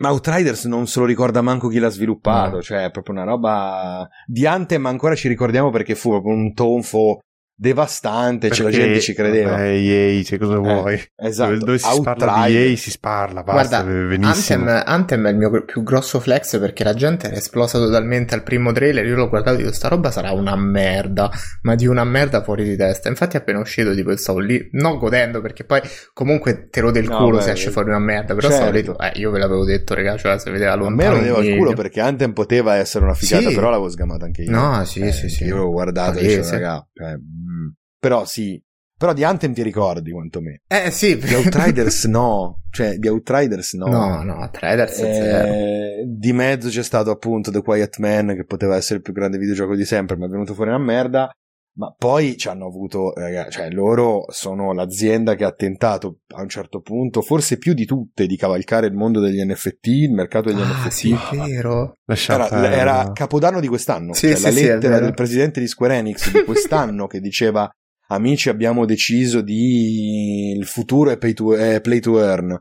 ma Outriders non se lo ricorda manco chi l'ha sviluppato no. cioè è proprio una roba di Anthem ancora ci ricordiamo perché fu proprio un tonfo devastante, Perché, cioè la gente ci credeva. Vabbè, EA, cioè cosa eh, vuoi? Esatto. Dove, dove si Outrider. parla di EA si parla, basta, Guarda, benissimo. Anthem, Anthem, è il mio più grosso flex perché la gente è esplosa totalmente al primo trailer, io l'ho guardato e dico sta roba sarà una merda, ma di una merda fuori di testa. Infatti appena uscito tipo stavo lì, non godendo perché poi comunque te lo del no, culo beh, se esce fuori una merda, però certo. stavo lì, eh, io ve l'avevo detto raga, cioè se vedeva lontano. A me lo vedeva il culo perché Anthem poteva essere una figata, sì. però l'avevo sgamata anche io. No, sì, eh, sì, sì. Io l'avevo guardato e dicevo, raga, cioè, mm però sì. Però di Anthem ti ricordi quantomeno. Eh sì. Di Outriders *laughs* no. Cioè, di Outriders no. No, no, Outriders eh, Di mezzo c'è stato appunto The Quiet Man, che poteva essere il più grande videogioco di sempre, ma è venuto fuori una merda. Ma poi ci hanno avuto, ragazzi, cioè loro sono l'azienda che ha tentato a un certo punto, forse più di tutte, di cavalcare il mondo degli NFT, il mercato degli ah, NFT. Sì, è vero. Era, era, capodanno di quest'anno. Sì, cioè, sì, la sì, lettera del presidente di Square Enix di quest'anno che diceva amici abbiamo deciso di il futuro è, to, è play to earn.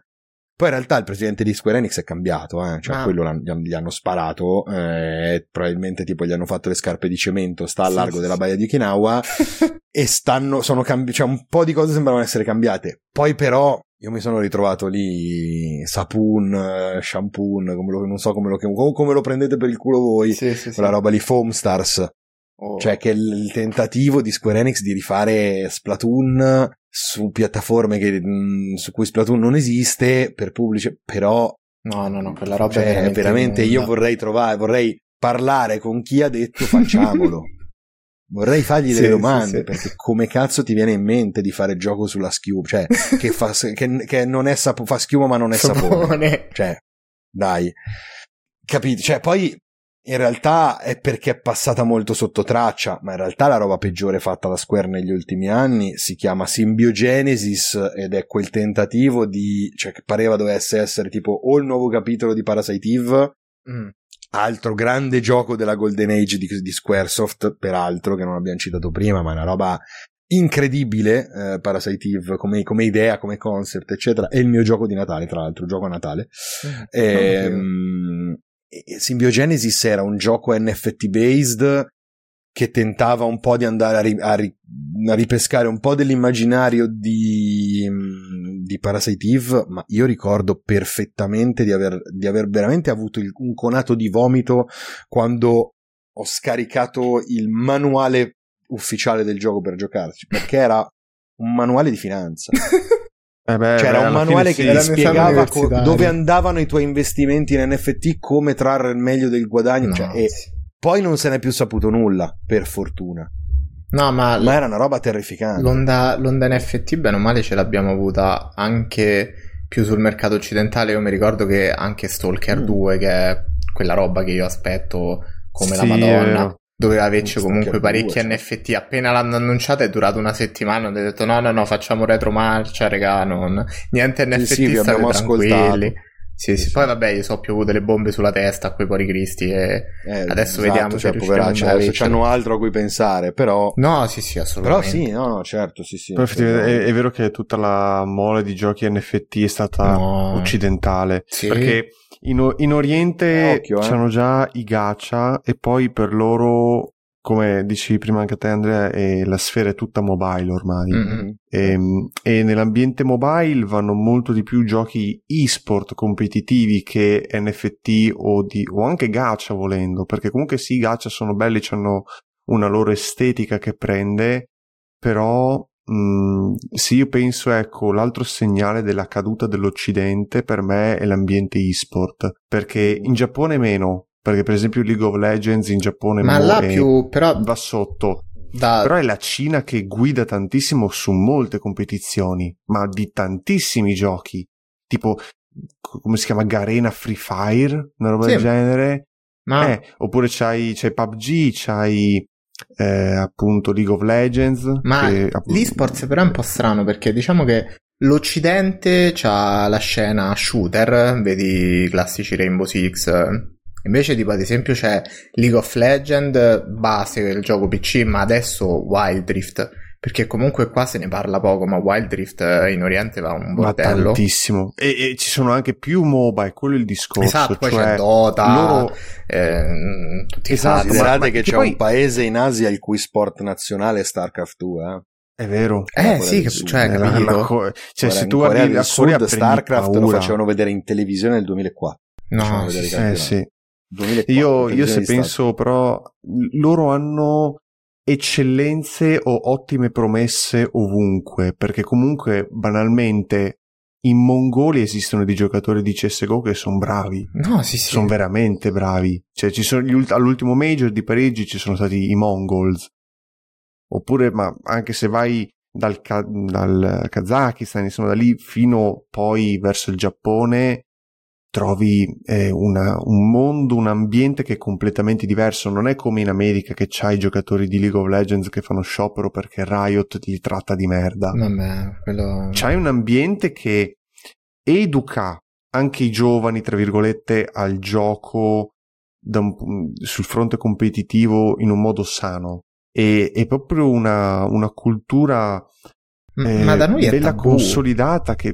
Poi in realtà il presidente di Square Enix è cambiato, eh? cioè ah. quello gli hanno sparato, eh, probabilmente tipo gli hanno fatto le scarpe di cemento, sta al largo sì, della baia di Okinawa *laughs* e stanno, sono cambiati, cioè un po' di cose sembravano essere cambiate. Poi però io mi sono ritrovato lì Sapoon, Shampoo, come lo, non so come lo, come lo prendete per il culo voi, sì, sì, quella roba lì, Foam Stars. Oh. Cioè che il tentativo di Square Enix di rifare Splatoon su piattaforme che, mh, su cui Splatoon non esiste per pubblici, però... No, no, no, quella roba cioè, è veramente, veramente io vorrei trovare, vorrei parlare con chi ha detto facciamolo. *laughs* vorrei fargli delle sì, domande sì, sì. perché come cazzo ti viene in mente di fare gioco sulla schiuma cioè che, fa, che, che non è sapo, fa schiuma ma non è sapone, sapone. cioè dai capito cioè poi in realtà è perché è passata molto sotto traccia, ma in realtà la roba peggiore fatta da Square negli ultimi anni si chiama Symbiogenesis ed è quel tentativo di, cioè che pareva dovesse essere tipo o il nuovo capitolo di Parasite Eve, mm. altro grande gioco della Golden Age di, di Squaresoft, peraltro, che non abbiamo citato prima, ma è una roba incredibile eh, Parasite Eve come, come, idea, come concept eccetera è il mio gioco di Natale tra l'altro gioco a Natale mm. e, ehm, Symbiogenesis era un gioco NFT based che tentava un po' di andare a, ri, a, ri, a ripescare un po' dell'immaginario di, di Parasite Eve, ma io ricordo perfettamente di aver, di aver veramente avuto il, un conato di vomito quando ho scaricato il manuale ufficiale del gioco per giocarci, perché era un manuale di finanza. *laughs* Eh beh, C'era beh, un manuale che ti spiegava co- dove andavano i tuoi investimenti in NFT, come trarre il meglio del guadagno. No, cioè, sì. poi non se n'è più saputo nulla, per fortuna. No, ma, ma era una roba terrificante. L'onda, l'onda NFT, bene o male, ce l'abbiamo avuta anche più sul mercato occidentale. Io mi ricordo che anche Stalker mm. 2, che è quella roba che io aspetto come sì, la Madonna. Doveva averci comunque parecchi due, NFT. Cioè. Appena l'hanno annunciata è durato una settimana. Hanno detto: no, no, no, facciamo retromarcia, regà. Non... Niente NFT. Sì, sì, state tranquilli. Ascoltato. Sì, sì, poi vabbè, io so piovuto le bombe sulla testa a quei pori cristi e eh, adesso esatto, vediamo cioè, se poveracci, se hanno altro a cui pensare, però... No, sì, sì, assolutamente. Però sì, no, no, certo, sì, sì. Però effettivamente è, è, vero che tutta la mole di giochi NFT è stata no. occidentale, sì. perché in, in Oriente Occhio, eh. c'hanno già i gacha e poi per loro come dici prima anche te Andrea, eh, la sfera è tutta mobile ormai mm-hmm. e, ehm, e, nell'ambiente mobile vanno molto di più giochi e-sport competitivi che NFT o, di, o anche gacha volendo, perché comunque sì, i gacha sono belli, hanno una loro estetica che prende, però mm, sì, io penso, ecco, l'altro segnale della caduta dell'Occidente per me è l'ambiente e-sport, perché in Giappone meno, perché per esempio League of Legends in Giappone Ma là più, però... va sotto. Da... Però è la Cina che guida tantissimo su molte competizioni, ma di tantissimi giochi. Tipo, come si chiama? Garena Free Fire? Una roba sì. del genere? Ma... Eh, oppure c'hai, c'hai PUBG, c'hai eh, appunto League of Legends. Ma che, l'esports però è un po' strano perché diciamo che l'Occidente c'ha la scena shooter, vedi i classici Rainbow Six, Invece, tipo, ad esempio, c'è League of Legends base del gioco PC, ma adesso Wild Rift. Perché comunque qua se ne parla poco, ma Wild Rift in Oriente va un bordello. Ma tantissimo. E, e ci sono anche più MOBA, è quello il discorso. Esatto, poi cioè, c'è Dota, loro... eh, tutti esatto, Considerate ma, che c'è poi... un paese in Asia il cui sport nazionale è StarCraft 2, eh? È vero. Eh sì, che, cioè, eh, capito? Co- cioè, se tu arrivi a Corea, StarCraft paura. lo facevano vedere in televisione nel 2004. No, eh sì. 2004, io, io se penso però, loro hanno eccellenze o ottime promesse ovunque, perché comunque banalmente in Mongolia esistono dei giocatori di CSGO che sono bravi. No, sì, sì. Sono veramente bravi. Cioè, ci sono ult- all'ultimo major di Parigi ci sono stati i Mongols. Oppure, ma anche se vai dal, Ka- dal Kazakistan, insomma, da lì fino poi verso il Giappone, trovi eh, una, un mondo, un ambiente che è completamente diverso. Non è come in America che c'hai i giocatori di League of Legends che fanno sciopero perché Riot ti tratta di merda. Vabbè, quello... C'hai un ambiente che educa anche i giovani, tra virgolette, al gioco un, sul fronte competitivo in un modo sano. E, è proprio una, una cultura eh, Ma da noi è bella tabù. consolidata che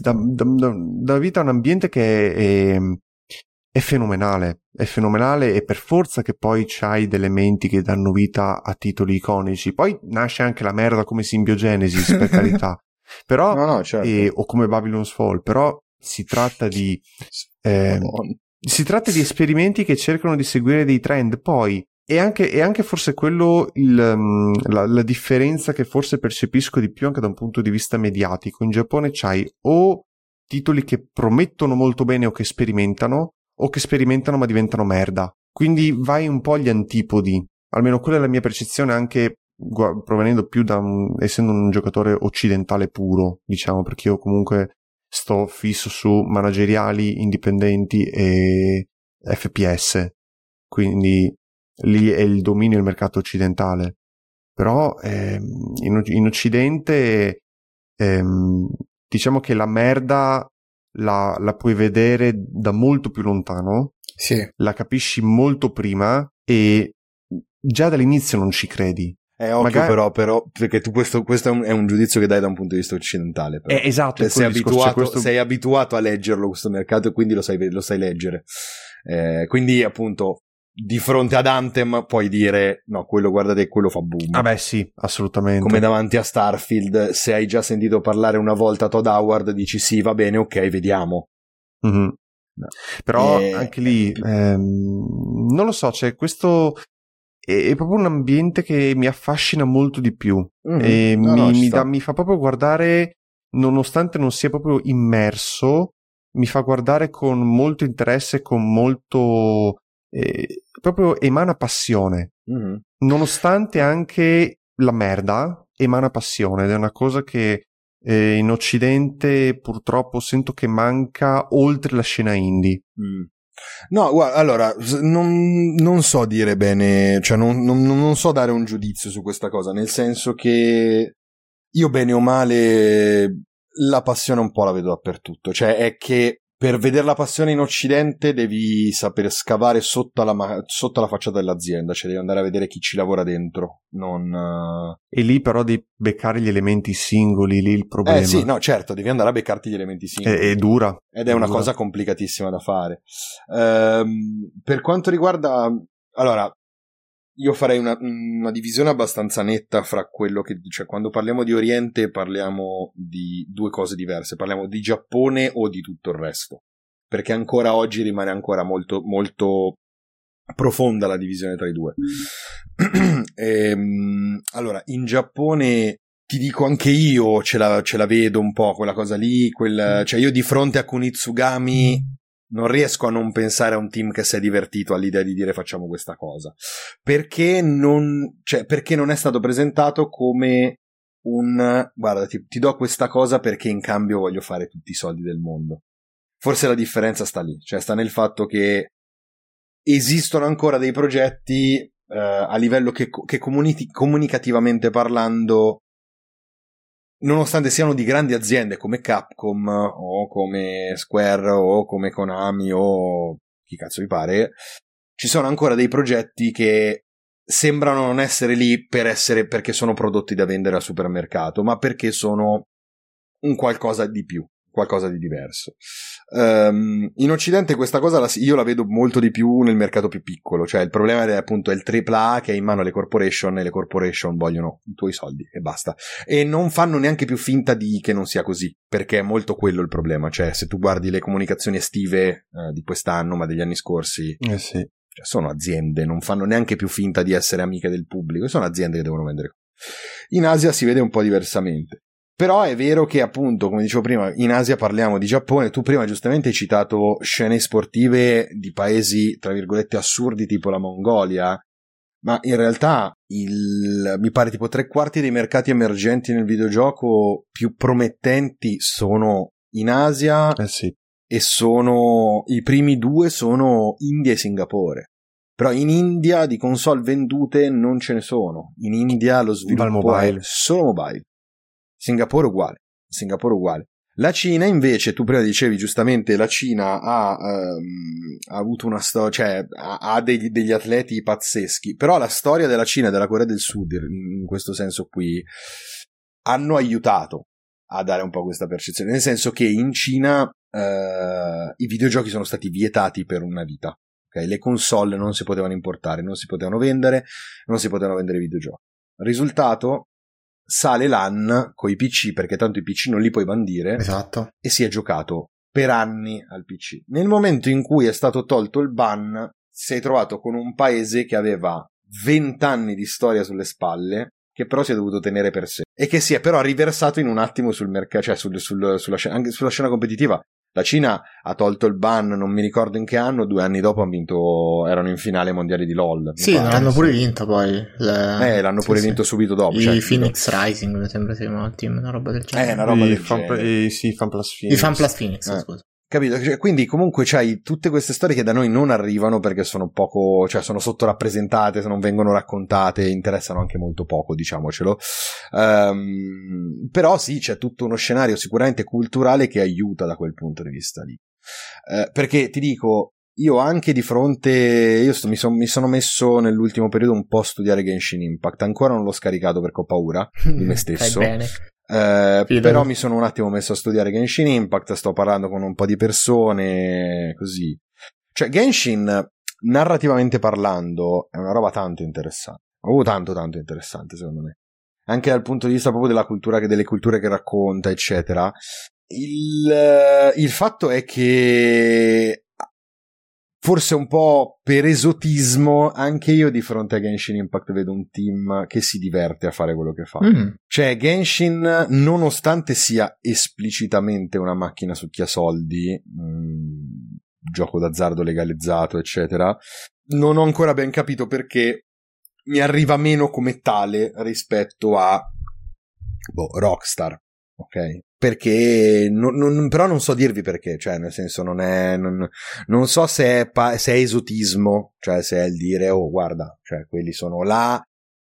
da, da, da, da, vita a un ambiente che è, è, fenomenale, è fenomenale e per forza che poi c'hai degli elementi che danno vita a titoli iconici. Poi nasce anche la merda come simbiogenesi, per carità. *laughs* Però, no, no, certo. e, o come Babylon's Fall, però si tratta di... *laughs* Eh, si tratta di esperimenti che cercano di seguire dei trend, poi e anche, e anche forse quello il, mm, la, la, differenza che forse percepisco di più anche da un punto di vista mediatico. In Giappone c'hai o titoli che promettono molto bene o che sperimentano, o che sperimentano ma diventano merda. Quindi vai un po' agli antipodi. Almeno quella è la mia percezione anche provenendo più da un, essendo un giocatore occidentale puro, diciamo, perché io comunque sto fisso su manageriali indipendenti e FPS. Quindi lì è il dominio del mercato occidentale. Però ehm, in, in, Occidente ehm, diciamo che la merda la, la, puoi vedere da molto più lontano, sì. la capisci molto prima e già dall'inizio non ci credi. Eh, occhio Magari... però, però, perché tu questo, questo è, un, è, un, giudizio che dai da un punto di vista occidentale. Però. Eh, esatto. Cioè, sei, abituato, questo... sei, abituato, a leggerlo questo mercato e quindi lo sai, lo sai leggere. Eh, quindi appunto di fronte ad Anthem puoi dire no, quello guardate, quello fa boom. Ah beh sì, assolutamente. Come davanti a Starfield, se hai già sentito parlare una volta Todd Howard, dici sì, va bene, ok, vediamo. Mm-hmm. No. Però e... anche lì, ehm, non lo so, c'è questo... È, è, proprio un ambiente che mi affascina molto di più mm-hmm. e no, mi, no, mi, da, mi fa proprio guardare, nonostante non sia proprio immerso, mi fa guardare con molto interesse, con molto eh, proprio emana passione, mm-hmm. nonostante anche la merda emana passione ed è una cosa che eh, in Occidente purtroppo sento che manca oltre la scena indie. Mm. No, guarda, allora, non, non, so dire bene, cioè non, non, non so dare un giudizio su questa cosa, nel senso che io bene o male la passione un po' la vedo dappertutto, cioè è che per vedere la passione in Occidente devi saper scavare sotto la, sotto la facciata dell'azienda, cioè devi andare a vedere chi ci lavora dentro. Non, uh... E lì però devi beccare gli elementi singoli, lì il problema. Eh sì, no, certo, devi andare a beccarti gli elementi singoli. È, è dura. Ed è, è una dura. cosa complicatissima da fare. Ehm, per quanto riguarda... Allora, io farei una, una, divisione abbastanza netta fra quello che dice. Quando parliamo di Oriente parliamo di due cose diverse. Parliamo di Giappone o di tutto il resto. Perché ancora oggi rimane ancora molto, molto profonda la divisione tra i due. e, *clears throat* ehm, allora, in Giappone ti dico anche io ce la, ce la vedo un po' quella cosa lì. Quel, cioè io di fronte a Kunitsugami non riesco a non pensare a un team che si è divertito all'idea di dire facciamo questa cosa. Perché non, cioè, perché non è stato presentato come un guarda, ti, ti do questa cosa perché in cambio voglio fare tutti i soldi del mondo. Forse la differenza sta lì, cioè sta nel fatto che esistono ancora dei progetti uh, a livello che, che comuni- comunicativamente parlando nonostante siano di grandi aziende come Capcom o come Square o come Konami o chi cazzo vi pare, ci sono ancora dei progetti che sembrano non essere lì per essere perché sono prodotti da vendere al supermercato, ma perché sono un qualcosa di più qualcosa di diverso. Um, in Occidente questa cosa la, io la vedo molto di più nel mercato più piccolo, cioè il problema è appunto il AAA che è in mano alle corporation e le corporation vogliono i tuoi soldi e basta. E non fanno neanche più finta di che non sia così, perché è molto quello il problema, cioè se tu guardi le comunicazioni estive eh, di quest'anno ma degli anni scorsi, eh sì. cioè, sono aziende, non fanno neanche più finta di essere amiche del pubblico, sono aziende che devono vendere. In Asia si vede un po' diversamente. Però è vero che appunto, come dicevo prima, in Asia parliamo di Giappone, tu prima giustamente hai citato scene sportive di paesi, tra virgolette, assurdi tipo la Mongolia, ma in realtà il, mi pare tipo tre quarti dei mercati emergenti nel videogioco più promettenti sono in Asia eh sì. e sono i primi due sono India e Singapore. Però in India di console vendute non ce ne sono. In India lo sviluppo è solo mobile. Singapore uguale. Singapore uguale. La Cina invece, tu prima dicevi giustamente, la Cina ha, um, ha avuto una storia, cioè ha, ha degli, degli, atleti pazzeschi, però la storia della Cina e della Corea del Sud, in questo senso qui, hanno aiutato a dare un po' questa percezione, nel senso che in Cina uh, i videogiochi sono stati vietati per una vita. Okay? Le console non si potevano importare, non si potevano vendere, non si potevano vendere videogiochi. Risultato, sale l'AN con i PC perché tanto i PC non li puoi bandire esatto. e si è giocato per anni al PC. Nel momento in cui è stato tolto il ban, si è trovato con un paese che aveva 20 anni di storia sulle spalle, che però si è dovuto tenere per sé e che si è però riversato in un attimo sul mercato, cioè sul, sul, sulla, scena, anche sulla scena competitiva. La Cina ha tolto il ban, non mi ricordo in che anno, due anni dopo hanno vinto, erano in finale mondiali di LOL. Sì, pare, l'hanno pure vinto poi. Le... Eh, l'hanno sì, pure sì. vinto subito dopo. I cioè, Phoenix dico... Rising, mi sembra si chiama il team, una roba del genere. Eh, una roba I del fan, genere. I, sì, Fan Plus Phoenix. I Fan Plus Phoenix, eh. scusa. Capito? Cioè, quindi comunque c'hai tutte queste storie che da noi non arrivano perché sono poco, cioè sono sottorappresentate, se non vengono raccontate, interessano anche molto poco, diciamocelo. Um, però sì, c'è tutto uno scenario sicuramente culturale che aiuta da quel punto di vista lì. Uh, perché ti dico, io anche di fronte, io sto, mi, son, mi, sono messo nell'ultimo periodo un po' a studiare Genshin Impact, ancora non l'ho scaricato perché ho paura di me *laughs* stesso. bene. Eh, però mi sono un attimo messo a studiare Genshin Impact, sto parlando con un po' di persone, così. Cioè, Genshin, narrativamente parlando, è una roba tanto interessante. Oh, tanto, tanto interessante, secondo me. Anche dal punto di vista proprio della cultura, delle culture che racconta, eccetera. Il, il fatto è che forse un po' per esotismo, anche io di fronte a Genshin Impact vedo un team che si diverte a fare quello che fa. Mm. Cioè, Genshin, nonostante sia esplicitamente una macchina succhiasoldi, mh, mm, gioco d'azzardo legalizzato, eccetera, non ho ancora ben capito perché mi arriva meno come tale rispetto a boh, Rockstar ok? Perché, non, non, però non so dirvi perché, cioè nel senso non è, non, non so se è, pa- se è esotismo, cioè se è il dire, oh guarda, cioè quelli sono là,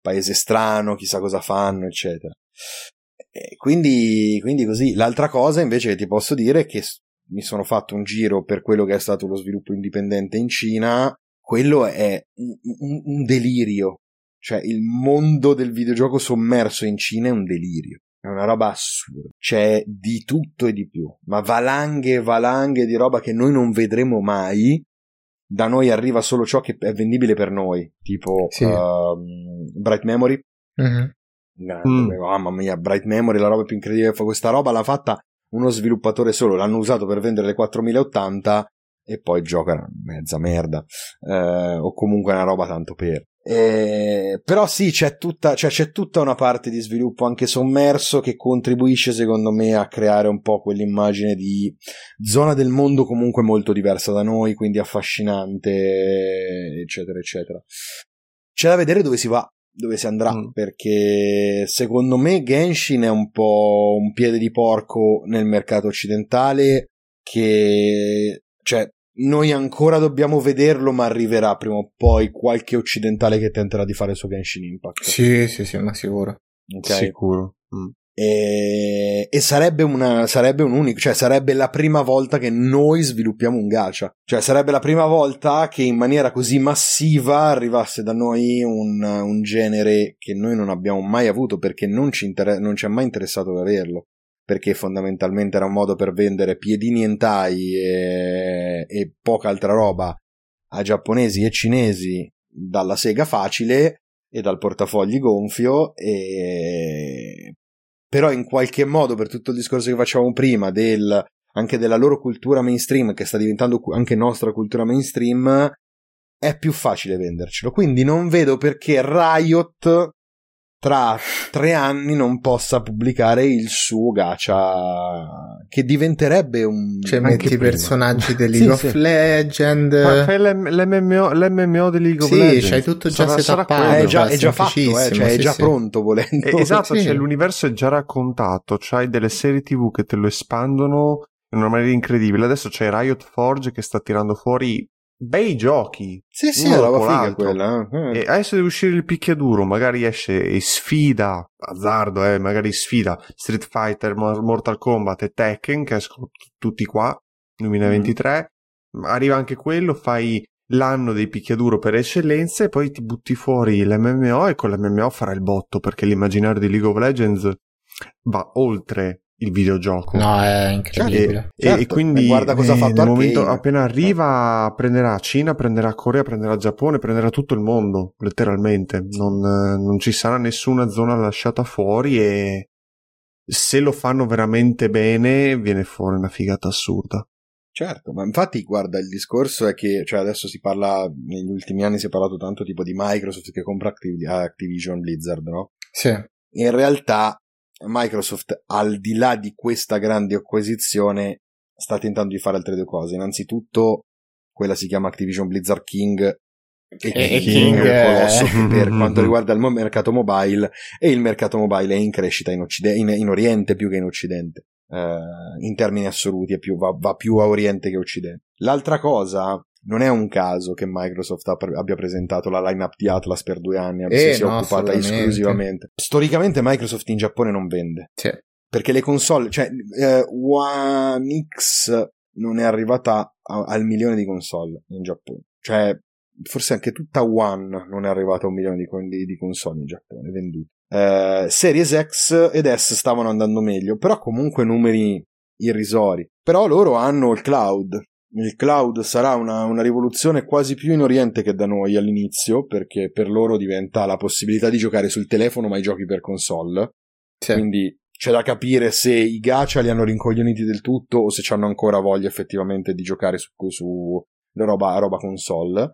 paese strano, chissà cosa fanno, eccetera. E quindi, quindi così. L'altra cosa invece che ti posso dire è che mi sono fatto un giro per quello che è stato lo sviluppo indipendente in Cina, quello è un, un, un delirio. Cioè il mondo del videogioco sommerso in Cina è un delirio. È una roba assurda. C'è di tutto e di più. Ma valanghe e valanghe di roba che noi non vedremo mai. Da noi arriva solo ciò che è vendibile per noi. Tipo sì. uh, Bright Memory. Mm-hmm. Mm. Mamma mia, Bright Memory, la roba più incredibile. Questa roba l'ha fatta uno sviluppatore solo. L'hanno usato per vendere le 4080 e poi gioca mezza merda. Eh, o comunque una roba tanto per. Eh, però sì, c'è tutta, cioè c'è tutta una parte di sviluppo anche sommerso che contribuisce secondo me a creare un po' quell'immagine di zona del mondo comunque molto diversa da noi, quindi affascinante, eccetera, eccetera. C'è da vedere dove si va, dove si andrà, mm. perché secondo me Genshin è un po' un piede di porco nel mercato occidentale che, cioè, noi ancora dobbiamo vederlo, ma arriverà prima o poi qualche occidentale che tenterà di fare il suo Genshin Impact. Sì, sì, sì, ma sicuro. Okay. Sicuro. Mm. E, e, sarebbe, una, sarebbe un unico, cioè sarebbe la prima volta che noi sviluppiamo un gacha. Cioè sarebbe la prima volta che in maniera così massiva arrivasse da noi un, un genere che noi non abbiamo mai avuto perché non ci, inter- non ci è mai interessato di averlo perché fondamentalmente era un modo per vendere piedini entai e, e poca altra roba a giapponesi e cinesi dalla sega facile e dal portafogli gonfio e però in qualche modo per tutto il discorso che facevamo prima del, anche della loro cultura mainstream che sta diventando anche nostra cultura mainstream è più facile vendercelo. Quindi non vedo perché Riot tra tre anni non possa pubblicare il suo gacha che diventerebbe un cioè metti i personaggi *laughs* di League sì, of sì. Legends. Ma fai l'MMO, l'MMO di League of sì, Legends. sì c'hai tutto già sarà, sarà è già, è già fatto eh, cioè è già pronto volendo. Eh, esatto cioè l'universo è già raccontato c'hai delle serie tv che te lo espandono in una maniera incredibile. Adesso c'è Riot Forge che sta tirando fuori bei giochi. Sì, sì, è roba figa quella. Eh. E adesso deve uscire il picchiaduro, magari esce e sfida, azzardo, eh, magari sfida Street Fighter, Mortal Kombat e Tekken, che escono t- tutti qua, 2023. Mm. Arriva anche quello, fai l'anno dei picchiaduro per eccellenza e poi ti butti fuori l'MMO e con l'MMO farà il botto, perché l'immaginario di League of Legends va oltre il videogioco. No, è incredibile. E, certo. e quindi e guarda cosa ha fatto nel momento appena arriva prenderà Cina, prenderà Corea, prenderà Giappone, prenderà tutto il mondo, letteralmente. Non, non ci sarà nessuna zona lasciata fuori e se lo fanno veramente bene viene fuori una figata assurda. Certo, ma infatti guarda, il discorso è che cioè adesso si parla, negli ultimi anni si è parlato tanto tipo di Microsoft che compra Activision Blizzard, no? Sì. In realtà Microsoft, al di là di questa grande acquisizione, sta tentando di fare altre due cose. Innanzitutto, quella si chiama Activision Blizzard King e, e King, è colosso eh. *laughs* per quanto riguarda il mercato mobile e il mercato mobile è in crescita in, Occide- in, in Oriente più che in Occidente. Uh, in termini assoluti più, va, va, più a Oriente che a Occidente. L'altra cosa non è un caso che Microsoft abbia presentato la lineup di Atlas per due anni, eh, si è no, occupata esclusivamente. Storicamente Microsoft in Giappone non vende. Sì. Perché le console, cioè eh, One X non è arrivata a, al milione di console in Giappone. Cioè, forse anche tutta One non è arrivata a un milione di, di, di console in Giappone vendute. Eh, Series X ed S stavano andando meglio, però comunque numeri irrisori. Però loro hanno il cloud, il cloud sarà una, una, rivoluzione quasi più in Oriente che da noi all'inizio, perché per loro diventa la possibilità di giocare sul telefono ma i giochi per console. Sì. Quindi c'è da capire se i gacha li hanno rincoglioniti del tutto o se hanno ancora voglia effettivamente di giocare su, su roba, roba console.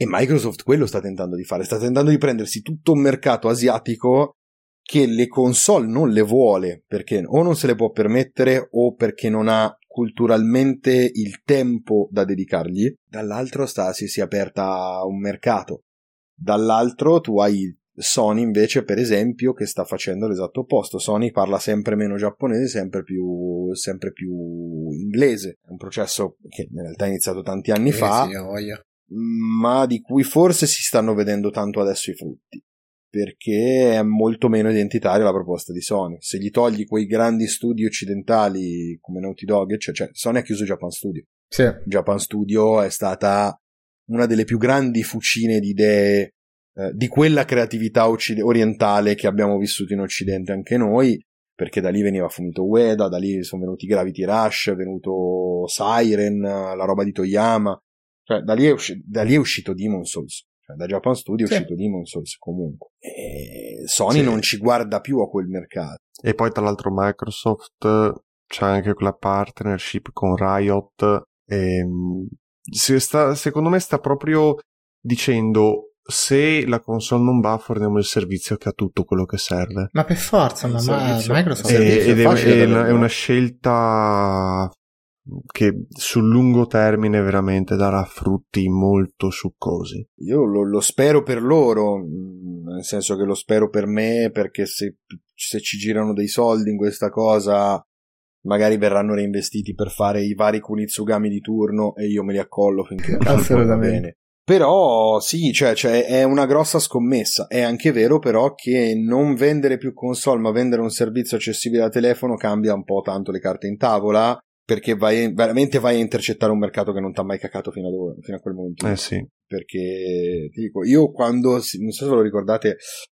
E Microsoft quello sta tentando di fare, sta tentando di prendersi tutto un mercato asiatico che le console non le vuole perché o non se le può permettere o perché non ha culturalmente il tempo da dedicargli, dall'altro sta, si, si è aperta un mercato, dall'altro tu hai Sony invece, per esempio, che sta facendo l'esatto opposto. Sony parla sempre meno giapponese, sempre più, sempre più inglese. È un processo che in realtà è iniziato tanti anni Eh, fa, sì, ma di cui forse si stanno vedendo tanto adesso i frutti. Perché è molto meno identitaria la proposta di Sony. Se gli togli quei grandi studi occidentali come Naughty Dog, cioè, cioè Sony ha chiuso Japan Studio. Sì. Japan Studio è stata una delle più grandi fucine di idee eh, di quella creatività occid- orientale che abbiamo vissuto in Occidente anche noi, perché da lì veniva finito Ueda, da lì sono venuti Gravity Rush, è venuto Siren, la roba di Toyama, cioè da lì è, usci- da lì è uscito Demon Souls. Cioè, da Japan Studio è Sì. uscito Demon Souls comunque. E Sony Sì. non ci guarda più a quel mercato. E poi tra l'altro Microsoft c'ha anche quella partnership con Riot e mm, si sta- secondo me sta proprio dicendo se la console non va forniamo il servizio che ha tutto quello che serve. Ma per forza, ma, ma Microsoft... E- servizio ed è, è è una scelta che sul lungo termine veramente darà frutti molto succosi. Io lo, lo spero per loro, mh, nel senso che lo spero per me, perché se, se ci girano dei soldi in questa cosa, magari verranno reinvestiti per fare i vari Kunitsugami di turno e io me li accollo finché *laughs* va bene. Però sì, cioè, cioè, è una grossa scommessa. È anche vero però che non vendere più console ma vendere un servizio accessibile da telefono cambia un po' tanto le carte in tavola perché vai, veramente vai a intercettare un mercato che non ti ha mai cacato fino ad ora, fino a quel momento. Eh sì. perché ti dico, io quando, non so se ve lo ricordate,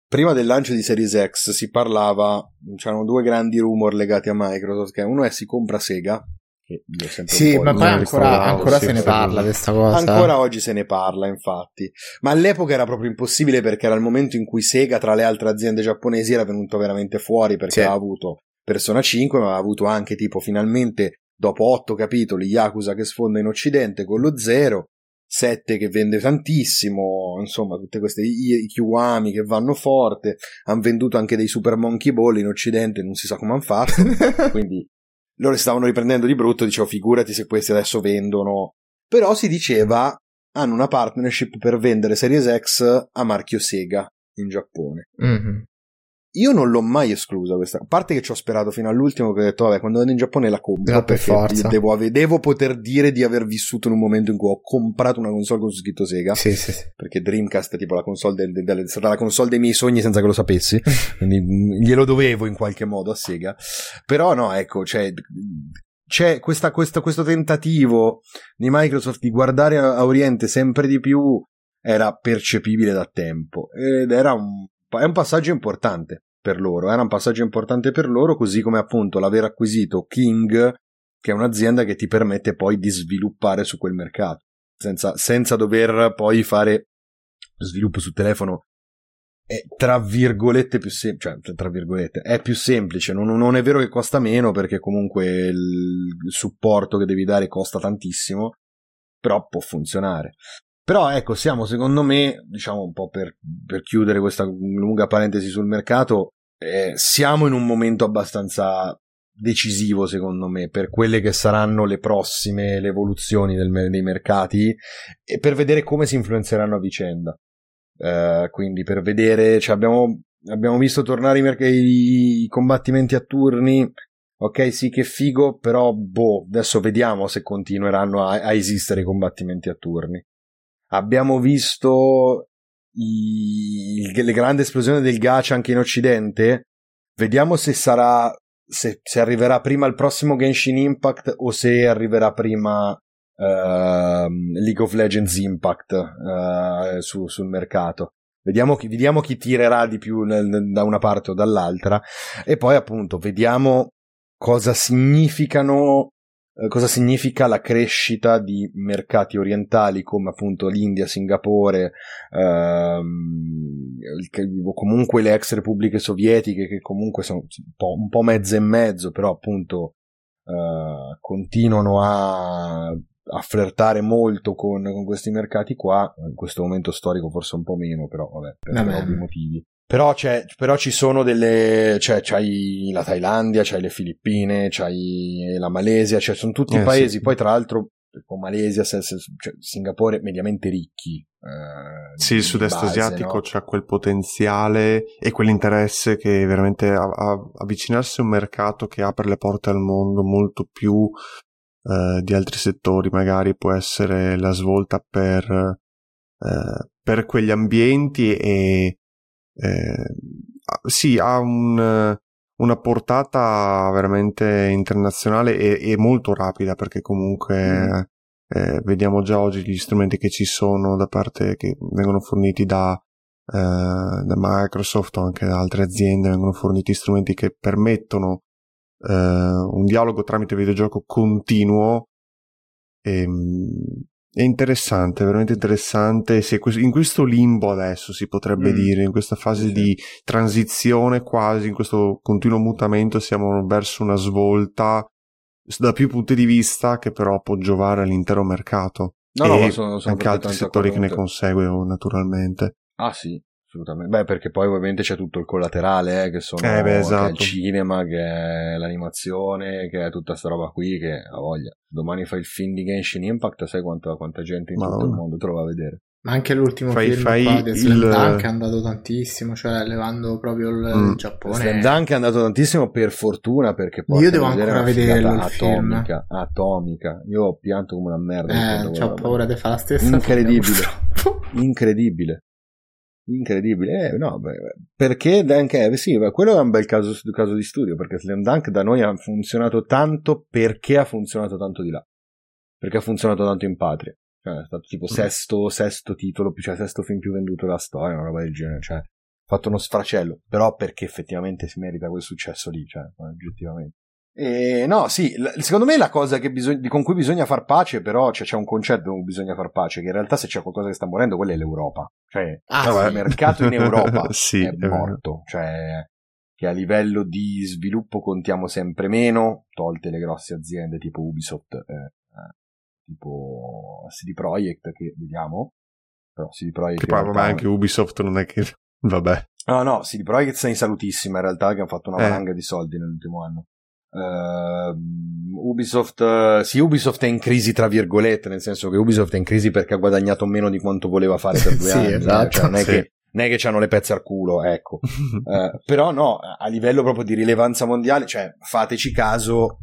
prima del lancio di Series X si parlava, c'erano due grandi rumor legati a Microsoft, che uno è si compra Sega, che io ho sempre Sì, ma poi ancora, ancora sì, se ne parla questa cosa. Ancora oggi se ne parla, infatti. Ma all'epoca era proprio impossibile perché era il momento in cui Sega, tra le altre aziende giapponesi, era venuto veramente fuori perché Sì. aveva avuto Persona 5, ma aveva avuto anche tipo finalmente, dopo otto capitoli, Yakuza che sfonda in Occidente con lo zero, 7 che vende tantissimo, insomma, tutte queste i, i Kiwami che vanno forte, hanno venduto anche dei Super Monkey Ball in Occidente, non si sa come hanno fatto, *laughs* quindi loro stavano riprendendo di brutto, dicevo figurati se questi adesso vendono. Però si diceva hanno una partnership per vendere Series X a marchio Sega in Giappone. Mhm. Io non l'ho mai esclusa questa, a parte che ci ho sperato fino all'ultimo che ho detto vabbè quando vado in Giappone la compro No, per forza. devo, ave- devo poter dire di aver vissuto in un momento in cui ho comprato una console con su scritto Sega. Sì, sì, sì. perché Dreamcast è tipo la console del, del- del- è stata la console dei miei sogni senza che lo sapessi. *laughs* Quindi mh, glielo dovevo in qualche modo a Sega. Però no ecco c'è, c'è questa- questo, questo tentativo di Microsoft di guardare a, a Oriente sempre di più era percepibile da tempo. Ed era un, è un passaggio importante per loro era un passaggio importante per loro così come appunto l'aver acquisito King che è un'azienda che ti permette poi di sviluppare su quel mercato senza, senza dover poi fare sviluppo sul telefono è tra virgolette più semplice, cioè tra virgolette, è più semplice, non, non è vero che costa meno perché comunque il supporto che devi dare costa tantissimo, però può funzionare. Però ecco, siamo secondo me, diciamo un po' per, per chiudere questa lunga parentesi sul mercato, eh, siamo in un momento abbastanza decisivo secondo me per quelle che saranno le prossime le evoluzioni del dei mercati e per vedere come si influenzeranno a vicenda. Eh, quindi per vedere, cioè abbiamo, abbiamo visto tornare i, merc- i combattimenti a turni. Ok, sì, che figo, però boh, adesso vediamo se continueranno a, a esistere i combattimenti a turni. Abbiamo visto i- le grandi esplosioni del gacha anche in Occidente. Vediamo se sarà, se, se arriverà prima il prossimo Genshin Impact o se arriverà prima ehm, League of Legends Impact eh, su- sul mercato. Vediamo chi, vediamo chi tirerà di più nel- da una parte o dall'altra e poi appunto vediamo cosa significano cosa significa la crescita di mercati orientali come appunto l'India, Singapore ehm, o comunque le ex repubbliche sovietiche che comunque sono un po', un po' mezzo e mezzo però appunto eh, continuano a a flirtare molto con, con questi mercati qua, in questo momento storico forse un po' meno, però vabbè, per ovvi motivi. Però, c'è, però ci sono delle, cioè c'hai la Thailandia, c'hai le Filippine, c'hai la Malesia, cioè sono tutti Eh, paesi, sì. poi tra l'altro con Malesia, se- se- cioè, Singapore mediamente ricchi, Eh, sì, il sud-est asiatico no? c'ha quel potenziale e quell'interesse che veramente a, a, avvicinarsi a un mercato che apre le porte al mondo molto più eh, di altri settori, magari può essere la svolta per, eh, per quegli ambienti e eh, sì, ha un, una portata veramente internazionale e, e molto rapida perché comunque mm. Eh, vediamo già oggi gli strumenti che ci sono da parte che vengono forniti da, eh, da Microsoft o anche da altre aziende, vengono forniti strumenti che permettono eh, un dialogo tramite videogioco continuo. E, ehm, è interessante, veramente interessante. in questo limbo adesso si potrebbe mm. dire, in questa fase sì. di transizione quasi, in questo continuo mutamento, siamo verso una svolta da più punti di vista che però può giovare all'intero mercato. No, e no, sono, sono anche altri settori che ne conseguono naturalmente. Ah sì, assolutamente. Beh, perché poi ovviamente c'è tutto il collaterale, eh, che sono eh beh, esatto. che è il cinema, che è l'animazione, che è tutta sta roba qui, che ha voglia. Domani fai il film di Genshin Impact, sai quanta, quanta gente in Madonna. tutto il mondo trova a vedere. Ma anche l'ultimo fai, film fai qua, il... Slam Dunk è andato tantissimo, cioè levando proprio il, mm. Giappone. Slam Dunk è andato tantissimo per fortuna perché poi Io devo ancora vederlo il atomica, film. atomica. Io ho pianto come una merda. Eh, ho paura di fare la stessa. Incredibile. Incredibile. Incredibile, eh, no, beh, perché Dunk è, sì, beh, quello è un bel caso, caso di studio perché Slam Dunk da noi ha funzionato tanto perché ha funzionato tanto di là, perché ha funzionato tanto in patria. Cioè, è stato tipo mm. sesto, sesto titolo, cioè sesto film più venduto della storia, una roba del genere. Cioè, fatto uno sfracello, però perché effettivamente si merita quel successo lì, cioè, oggettivamente. E no, sì, secondo me la cosa bisog- con cui bisogna far pace, però cioè, c'è un concetto con cui bisogna far pace, che in realtà se c'è qualcosa che sta morendo, quella è l'Europa. Cioè, ah, il mercato in Europa *laughs* sì, è, morto. Cioè, che a livello di sviluppo contiamo sempre meno, tolte le grosse aziende tipo Ubisoft, eh, tipo CD Projekt che vediamo però CD Projekt che poi vabbè anche Ubisoft non è che *laughs* vabbè no no CD Projekt sta in salutissima in realtà che hanno fatto una valanga eh. di soldi nell'ultimo anno Uh, Ubisoft, sì, Ubisoft è in crisi tra virgolette, nel senso che Ubisoft è in crisi perché ha guadagnato meno di quanto voleva fare per *laughs* due sì, anni. Eh. Esatto, cioè, non, è sì. che, non è che hanno le pezze al culo, ecco. uh, *laughs* però no, a livello proprio di rilevanza mondiale, cioè fateci caso,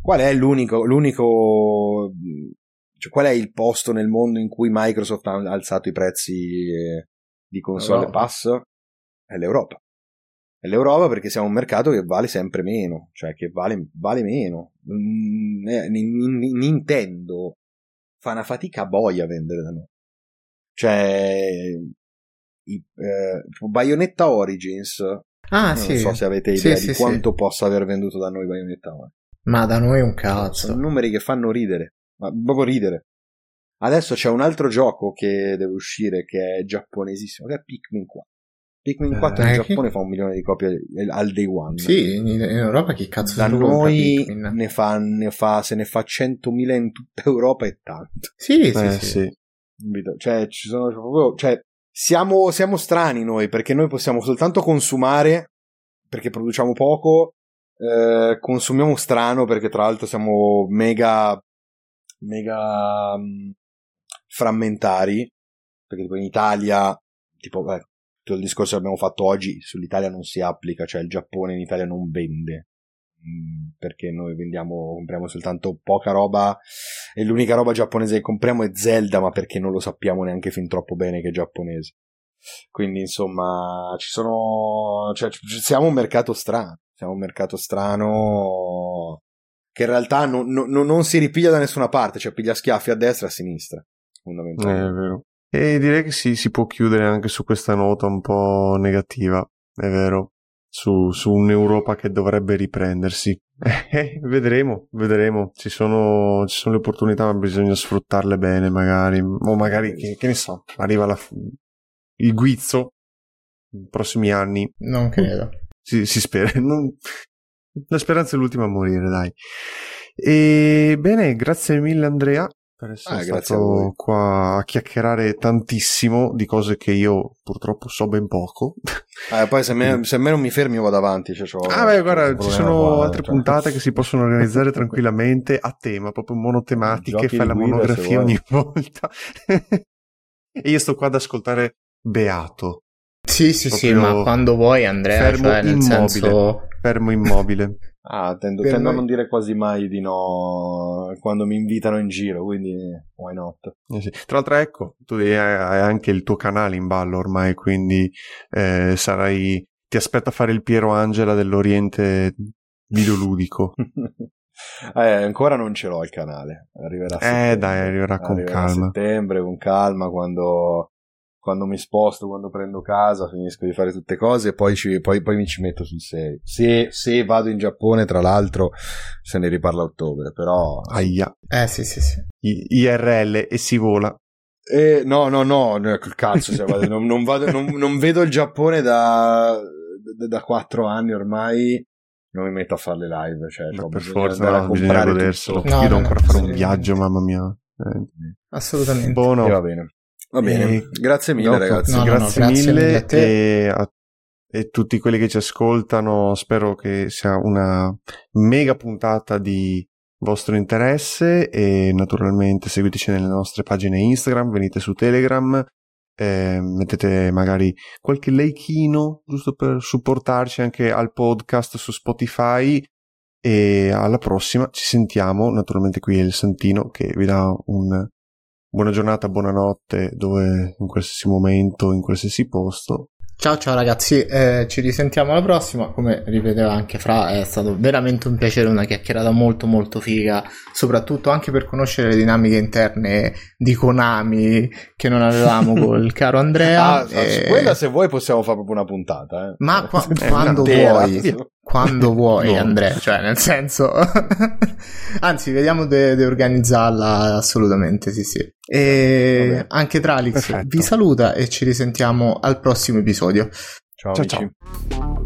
qual è l'unico, l'unico cioè, qual è il posto nel mondo in cui Microsoft ha alzato i prezzi eh, di console Europa. pass? È l'Europa. L'Europa perché siamo un mercato che vale sempre meno, cioè che vale, vale meno. Mm, eh, Nintendo fa una fatica boia a vendere da noi. Cioè, i, eh, Bayonetta Origins. Ah, non sì. so se avete idea sì, di sì, quanto possa aver venduto da noi Bayonetta Origins. Ma da noi è un cazzo. Sono numeri che fanno ridere ma proprio ridere. Adesso c'è un altro gioco che deve uscire che è giapponesissimo, che è Pikmin 4. Pikmin 4 eh, in Giappone che... fa un milione di copie al day one. Sì, in, Europa chi cazzo da noi ne fa, ne fa, se ne fa 100.000 in tutta Europa è tanto. Sì, eh, sì, sì. Cioè, ci sono proprio, cioè, siamo, siamo strani noi perché noi possiamo soltanto consumare perché produciamo poco, eh, consumiamo strano perché tra l'altro siamo mega mega um, frammentari, perché tipo in Italia, tipo, beh, tutto il discorso che abbiamo fatto oggi sull'Italia non si applica, cioè il Giappone in Italia non vende, mm, perché noi vendiamo, compriamo soltanto poca roba e l'unica roba giapponese che compriamo è Zelda, ma perché non lo sappiamo neanche fin troppo bene che è giapponese. Quindi insomma, ci sono, cioè, siamo un mercato strano, siamo un mercato strano che in realtà non, non, non si ripiglia da nessuna parte, cioè piglia schiaffi a destra e a sinistra, fondamentalmente. Eh, è vero. E direi che si, si può chiudere anche su questa nota un po' negativa, è vero, su, su un'Europa che dovrebbe riprendersi. Eh, *laughs* vedremo, vedremo. Ci sono, ci sono le opportunità, ma bisogna sfruttarle bene, magari. O magari, che, che ne so, arriva la, il guizzo nei prossimi anni. Non credo. Si, si spera. *laughs* Non, la speranza è l'ultima a morire, dai. E bene, grazie mille Andrea per essere ah, stato qua a chiacchierare tantissimo di cose che io purtroppo so ben poco. Eh, *laughs* poi se me, se me non mi fermi io vado avanti. Cioè, ah beh, guarda, ci sono qua, altre cioè. puntate che si possono organizzare *laughs* tranquillamente a tema, proprio monotematiche, fai la monografia ogni *laughs* volta. e io sto qua ad ascoltare Beato. Sì, sì, sì, ma quando vuoi Andrea, fermo cioè, nel immobile, senso... fermo immobile. Ah, tendo, tendo a non dire quasi mai di no quando mi invitano in giro, quindi why not? Eh sì. Tra l'altro, ecco, tu hai anche il tuo canale in ballo ormai, quindi eh, sarai. Ti aspetta a fare il Piero Angela dell'Oriente videoludico. *laughs* eh, ancora non ce l'ho il canale. Arriverà a Eh, dai, arriverà con Arriverà a calma. settembre, con calma, quando, quando mi sposto, quando prendo casa, finisco di fare tutte cose e poi, ci, poi, poi mi ci metto sul serio. Se, se vado in Giappone, tra l'altro, se ne riparla a ottobre, però... Aia. Eh, sì, sì, sì. I- IRL e si vola. Eh, no, no, no, no, cazzo, cioè, vado- non, non vado- non- non vedo il Giappone da, da, da quattro anni ormai, non mi metto a fare le live, cioè, Ma ho per forza, no, a bisogna comprare goderselo. No, Io devo no, ancora no, fare un sì. viaggio, mamma mia. Eh, Assolutamente. buono. E va bene. Va bene, Eh, grazie mille Dopo, ragazzi. No, no, no, grazie, grazie mille, mille a te. E, a, e tutti quelli che ci ascoltano. Spero che sia una mega puntata di vostro interesse e naturalmente seguiteci nelle nostre pagine Instagram, venite su Telegram, eh, mettete magari qualche likeino giusto per supportarci anche al podcast su Spotify e alla prossima ci sentiamo naturalmente qui è il Santino che vi dà un buona giornata, buonanotte dove in qualsiasi momento, in qualsiasi posto. Ciao ciao ragazzi, eh, ci risentiamo alla prossima. Come ripeteva anche Fra, è stato veramente un piacere, una chiacchierata molto molto figa, soprattutto anche per conoscere le dinamiche interne di Konami che non avevamo *laughs* col caro Andrea. Ah, e- su quella se vuoi possiamo fare proprio una puntata. Eh. Ma qua- *laughs* Eh, quando vuoi, *laughs* quando *laughs* vuoi No. Andrea, cioè nel senso... *laughs* Anzi, vediamo di organizzarla assolutamente, sì sì. E Vabbè. anche Tralix Perfetto. vi saluta e ci risentiamo al prossimo episodio. Ciao, Ciao, amici. ciao.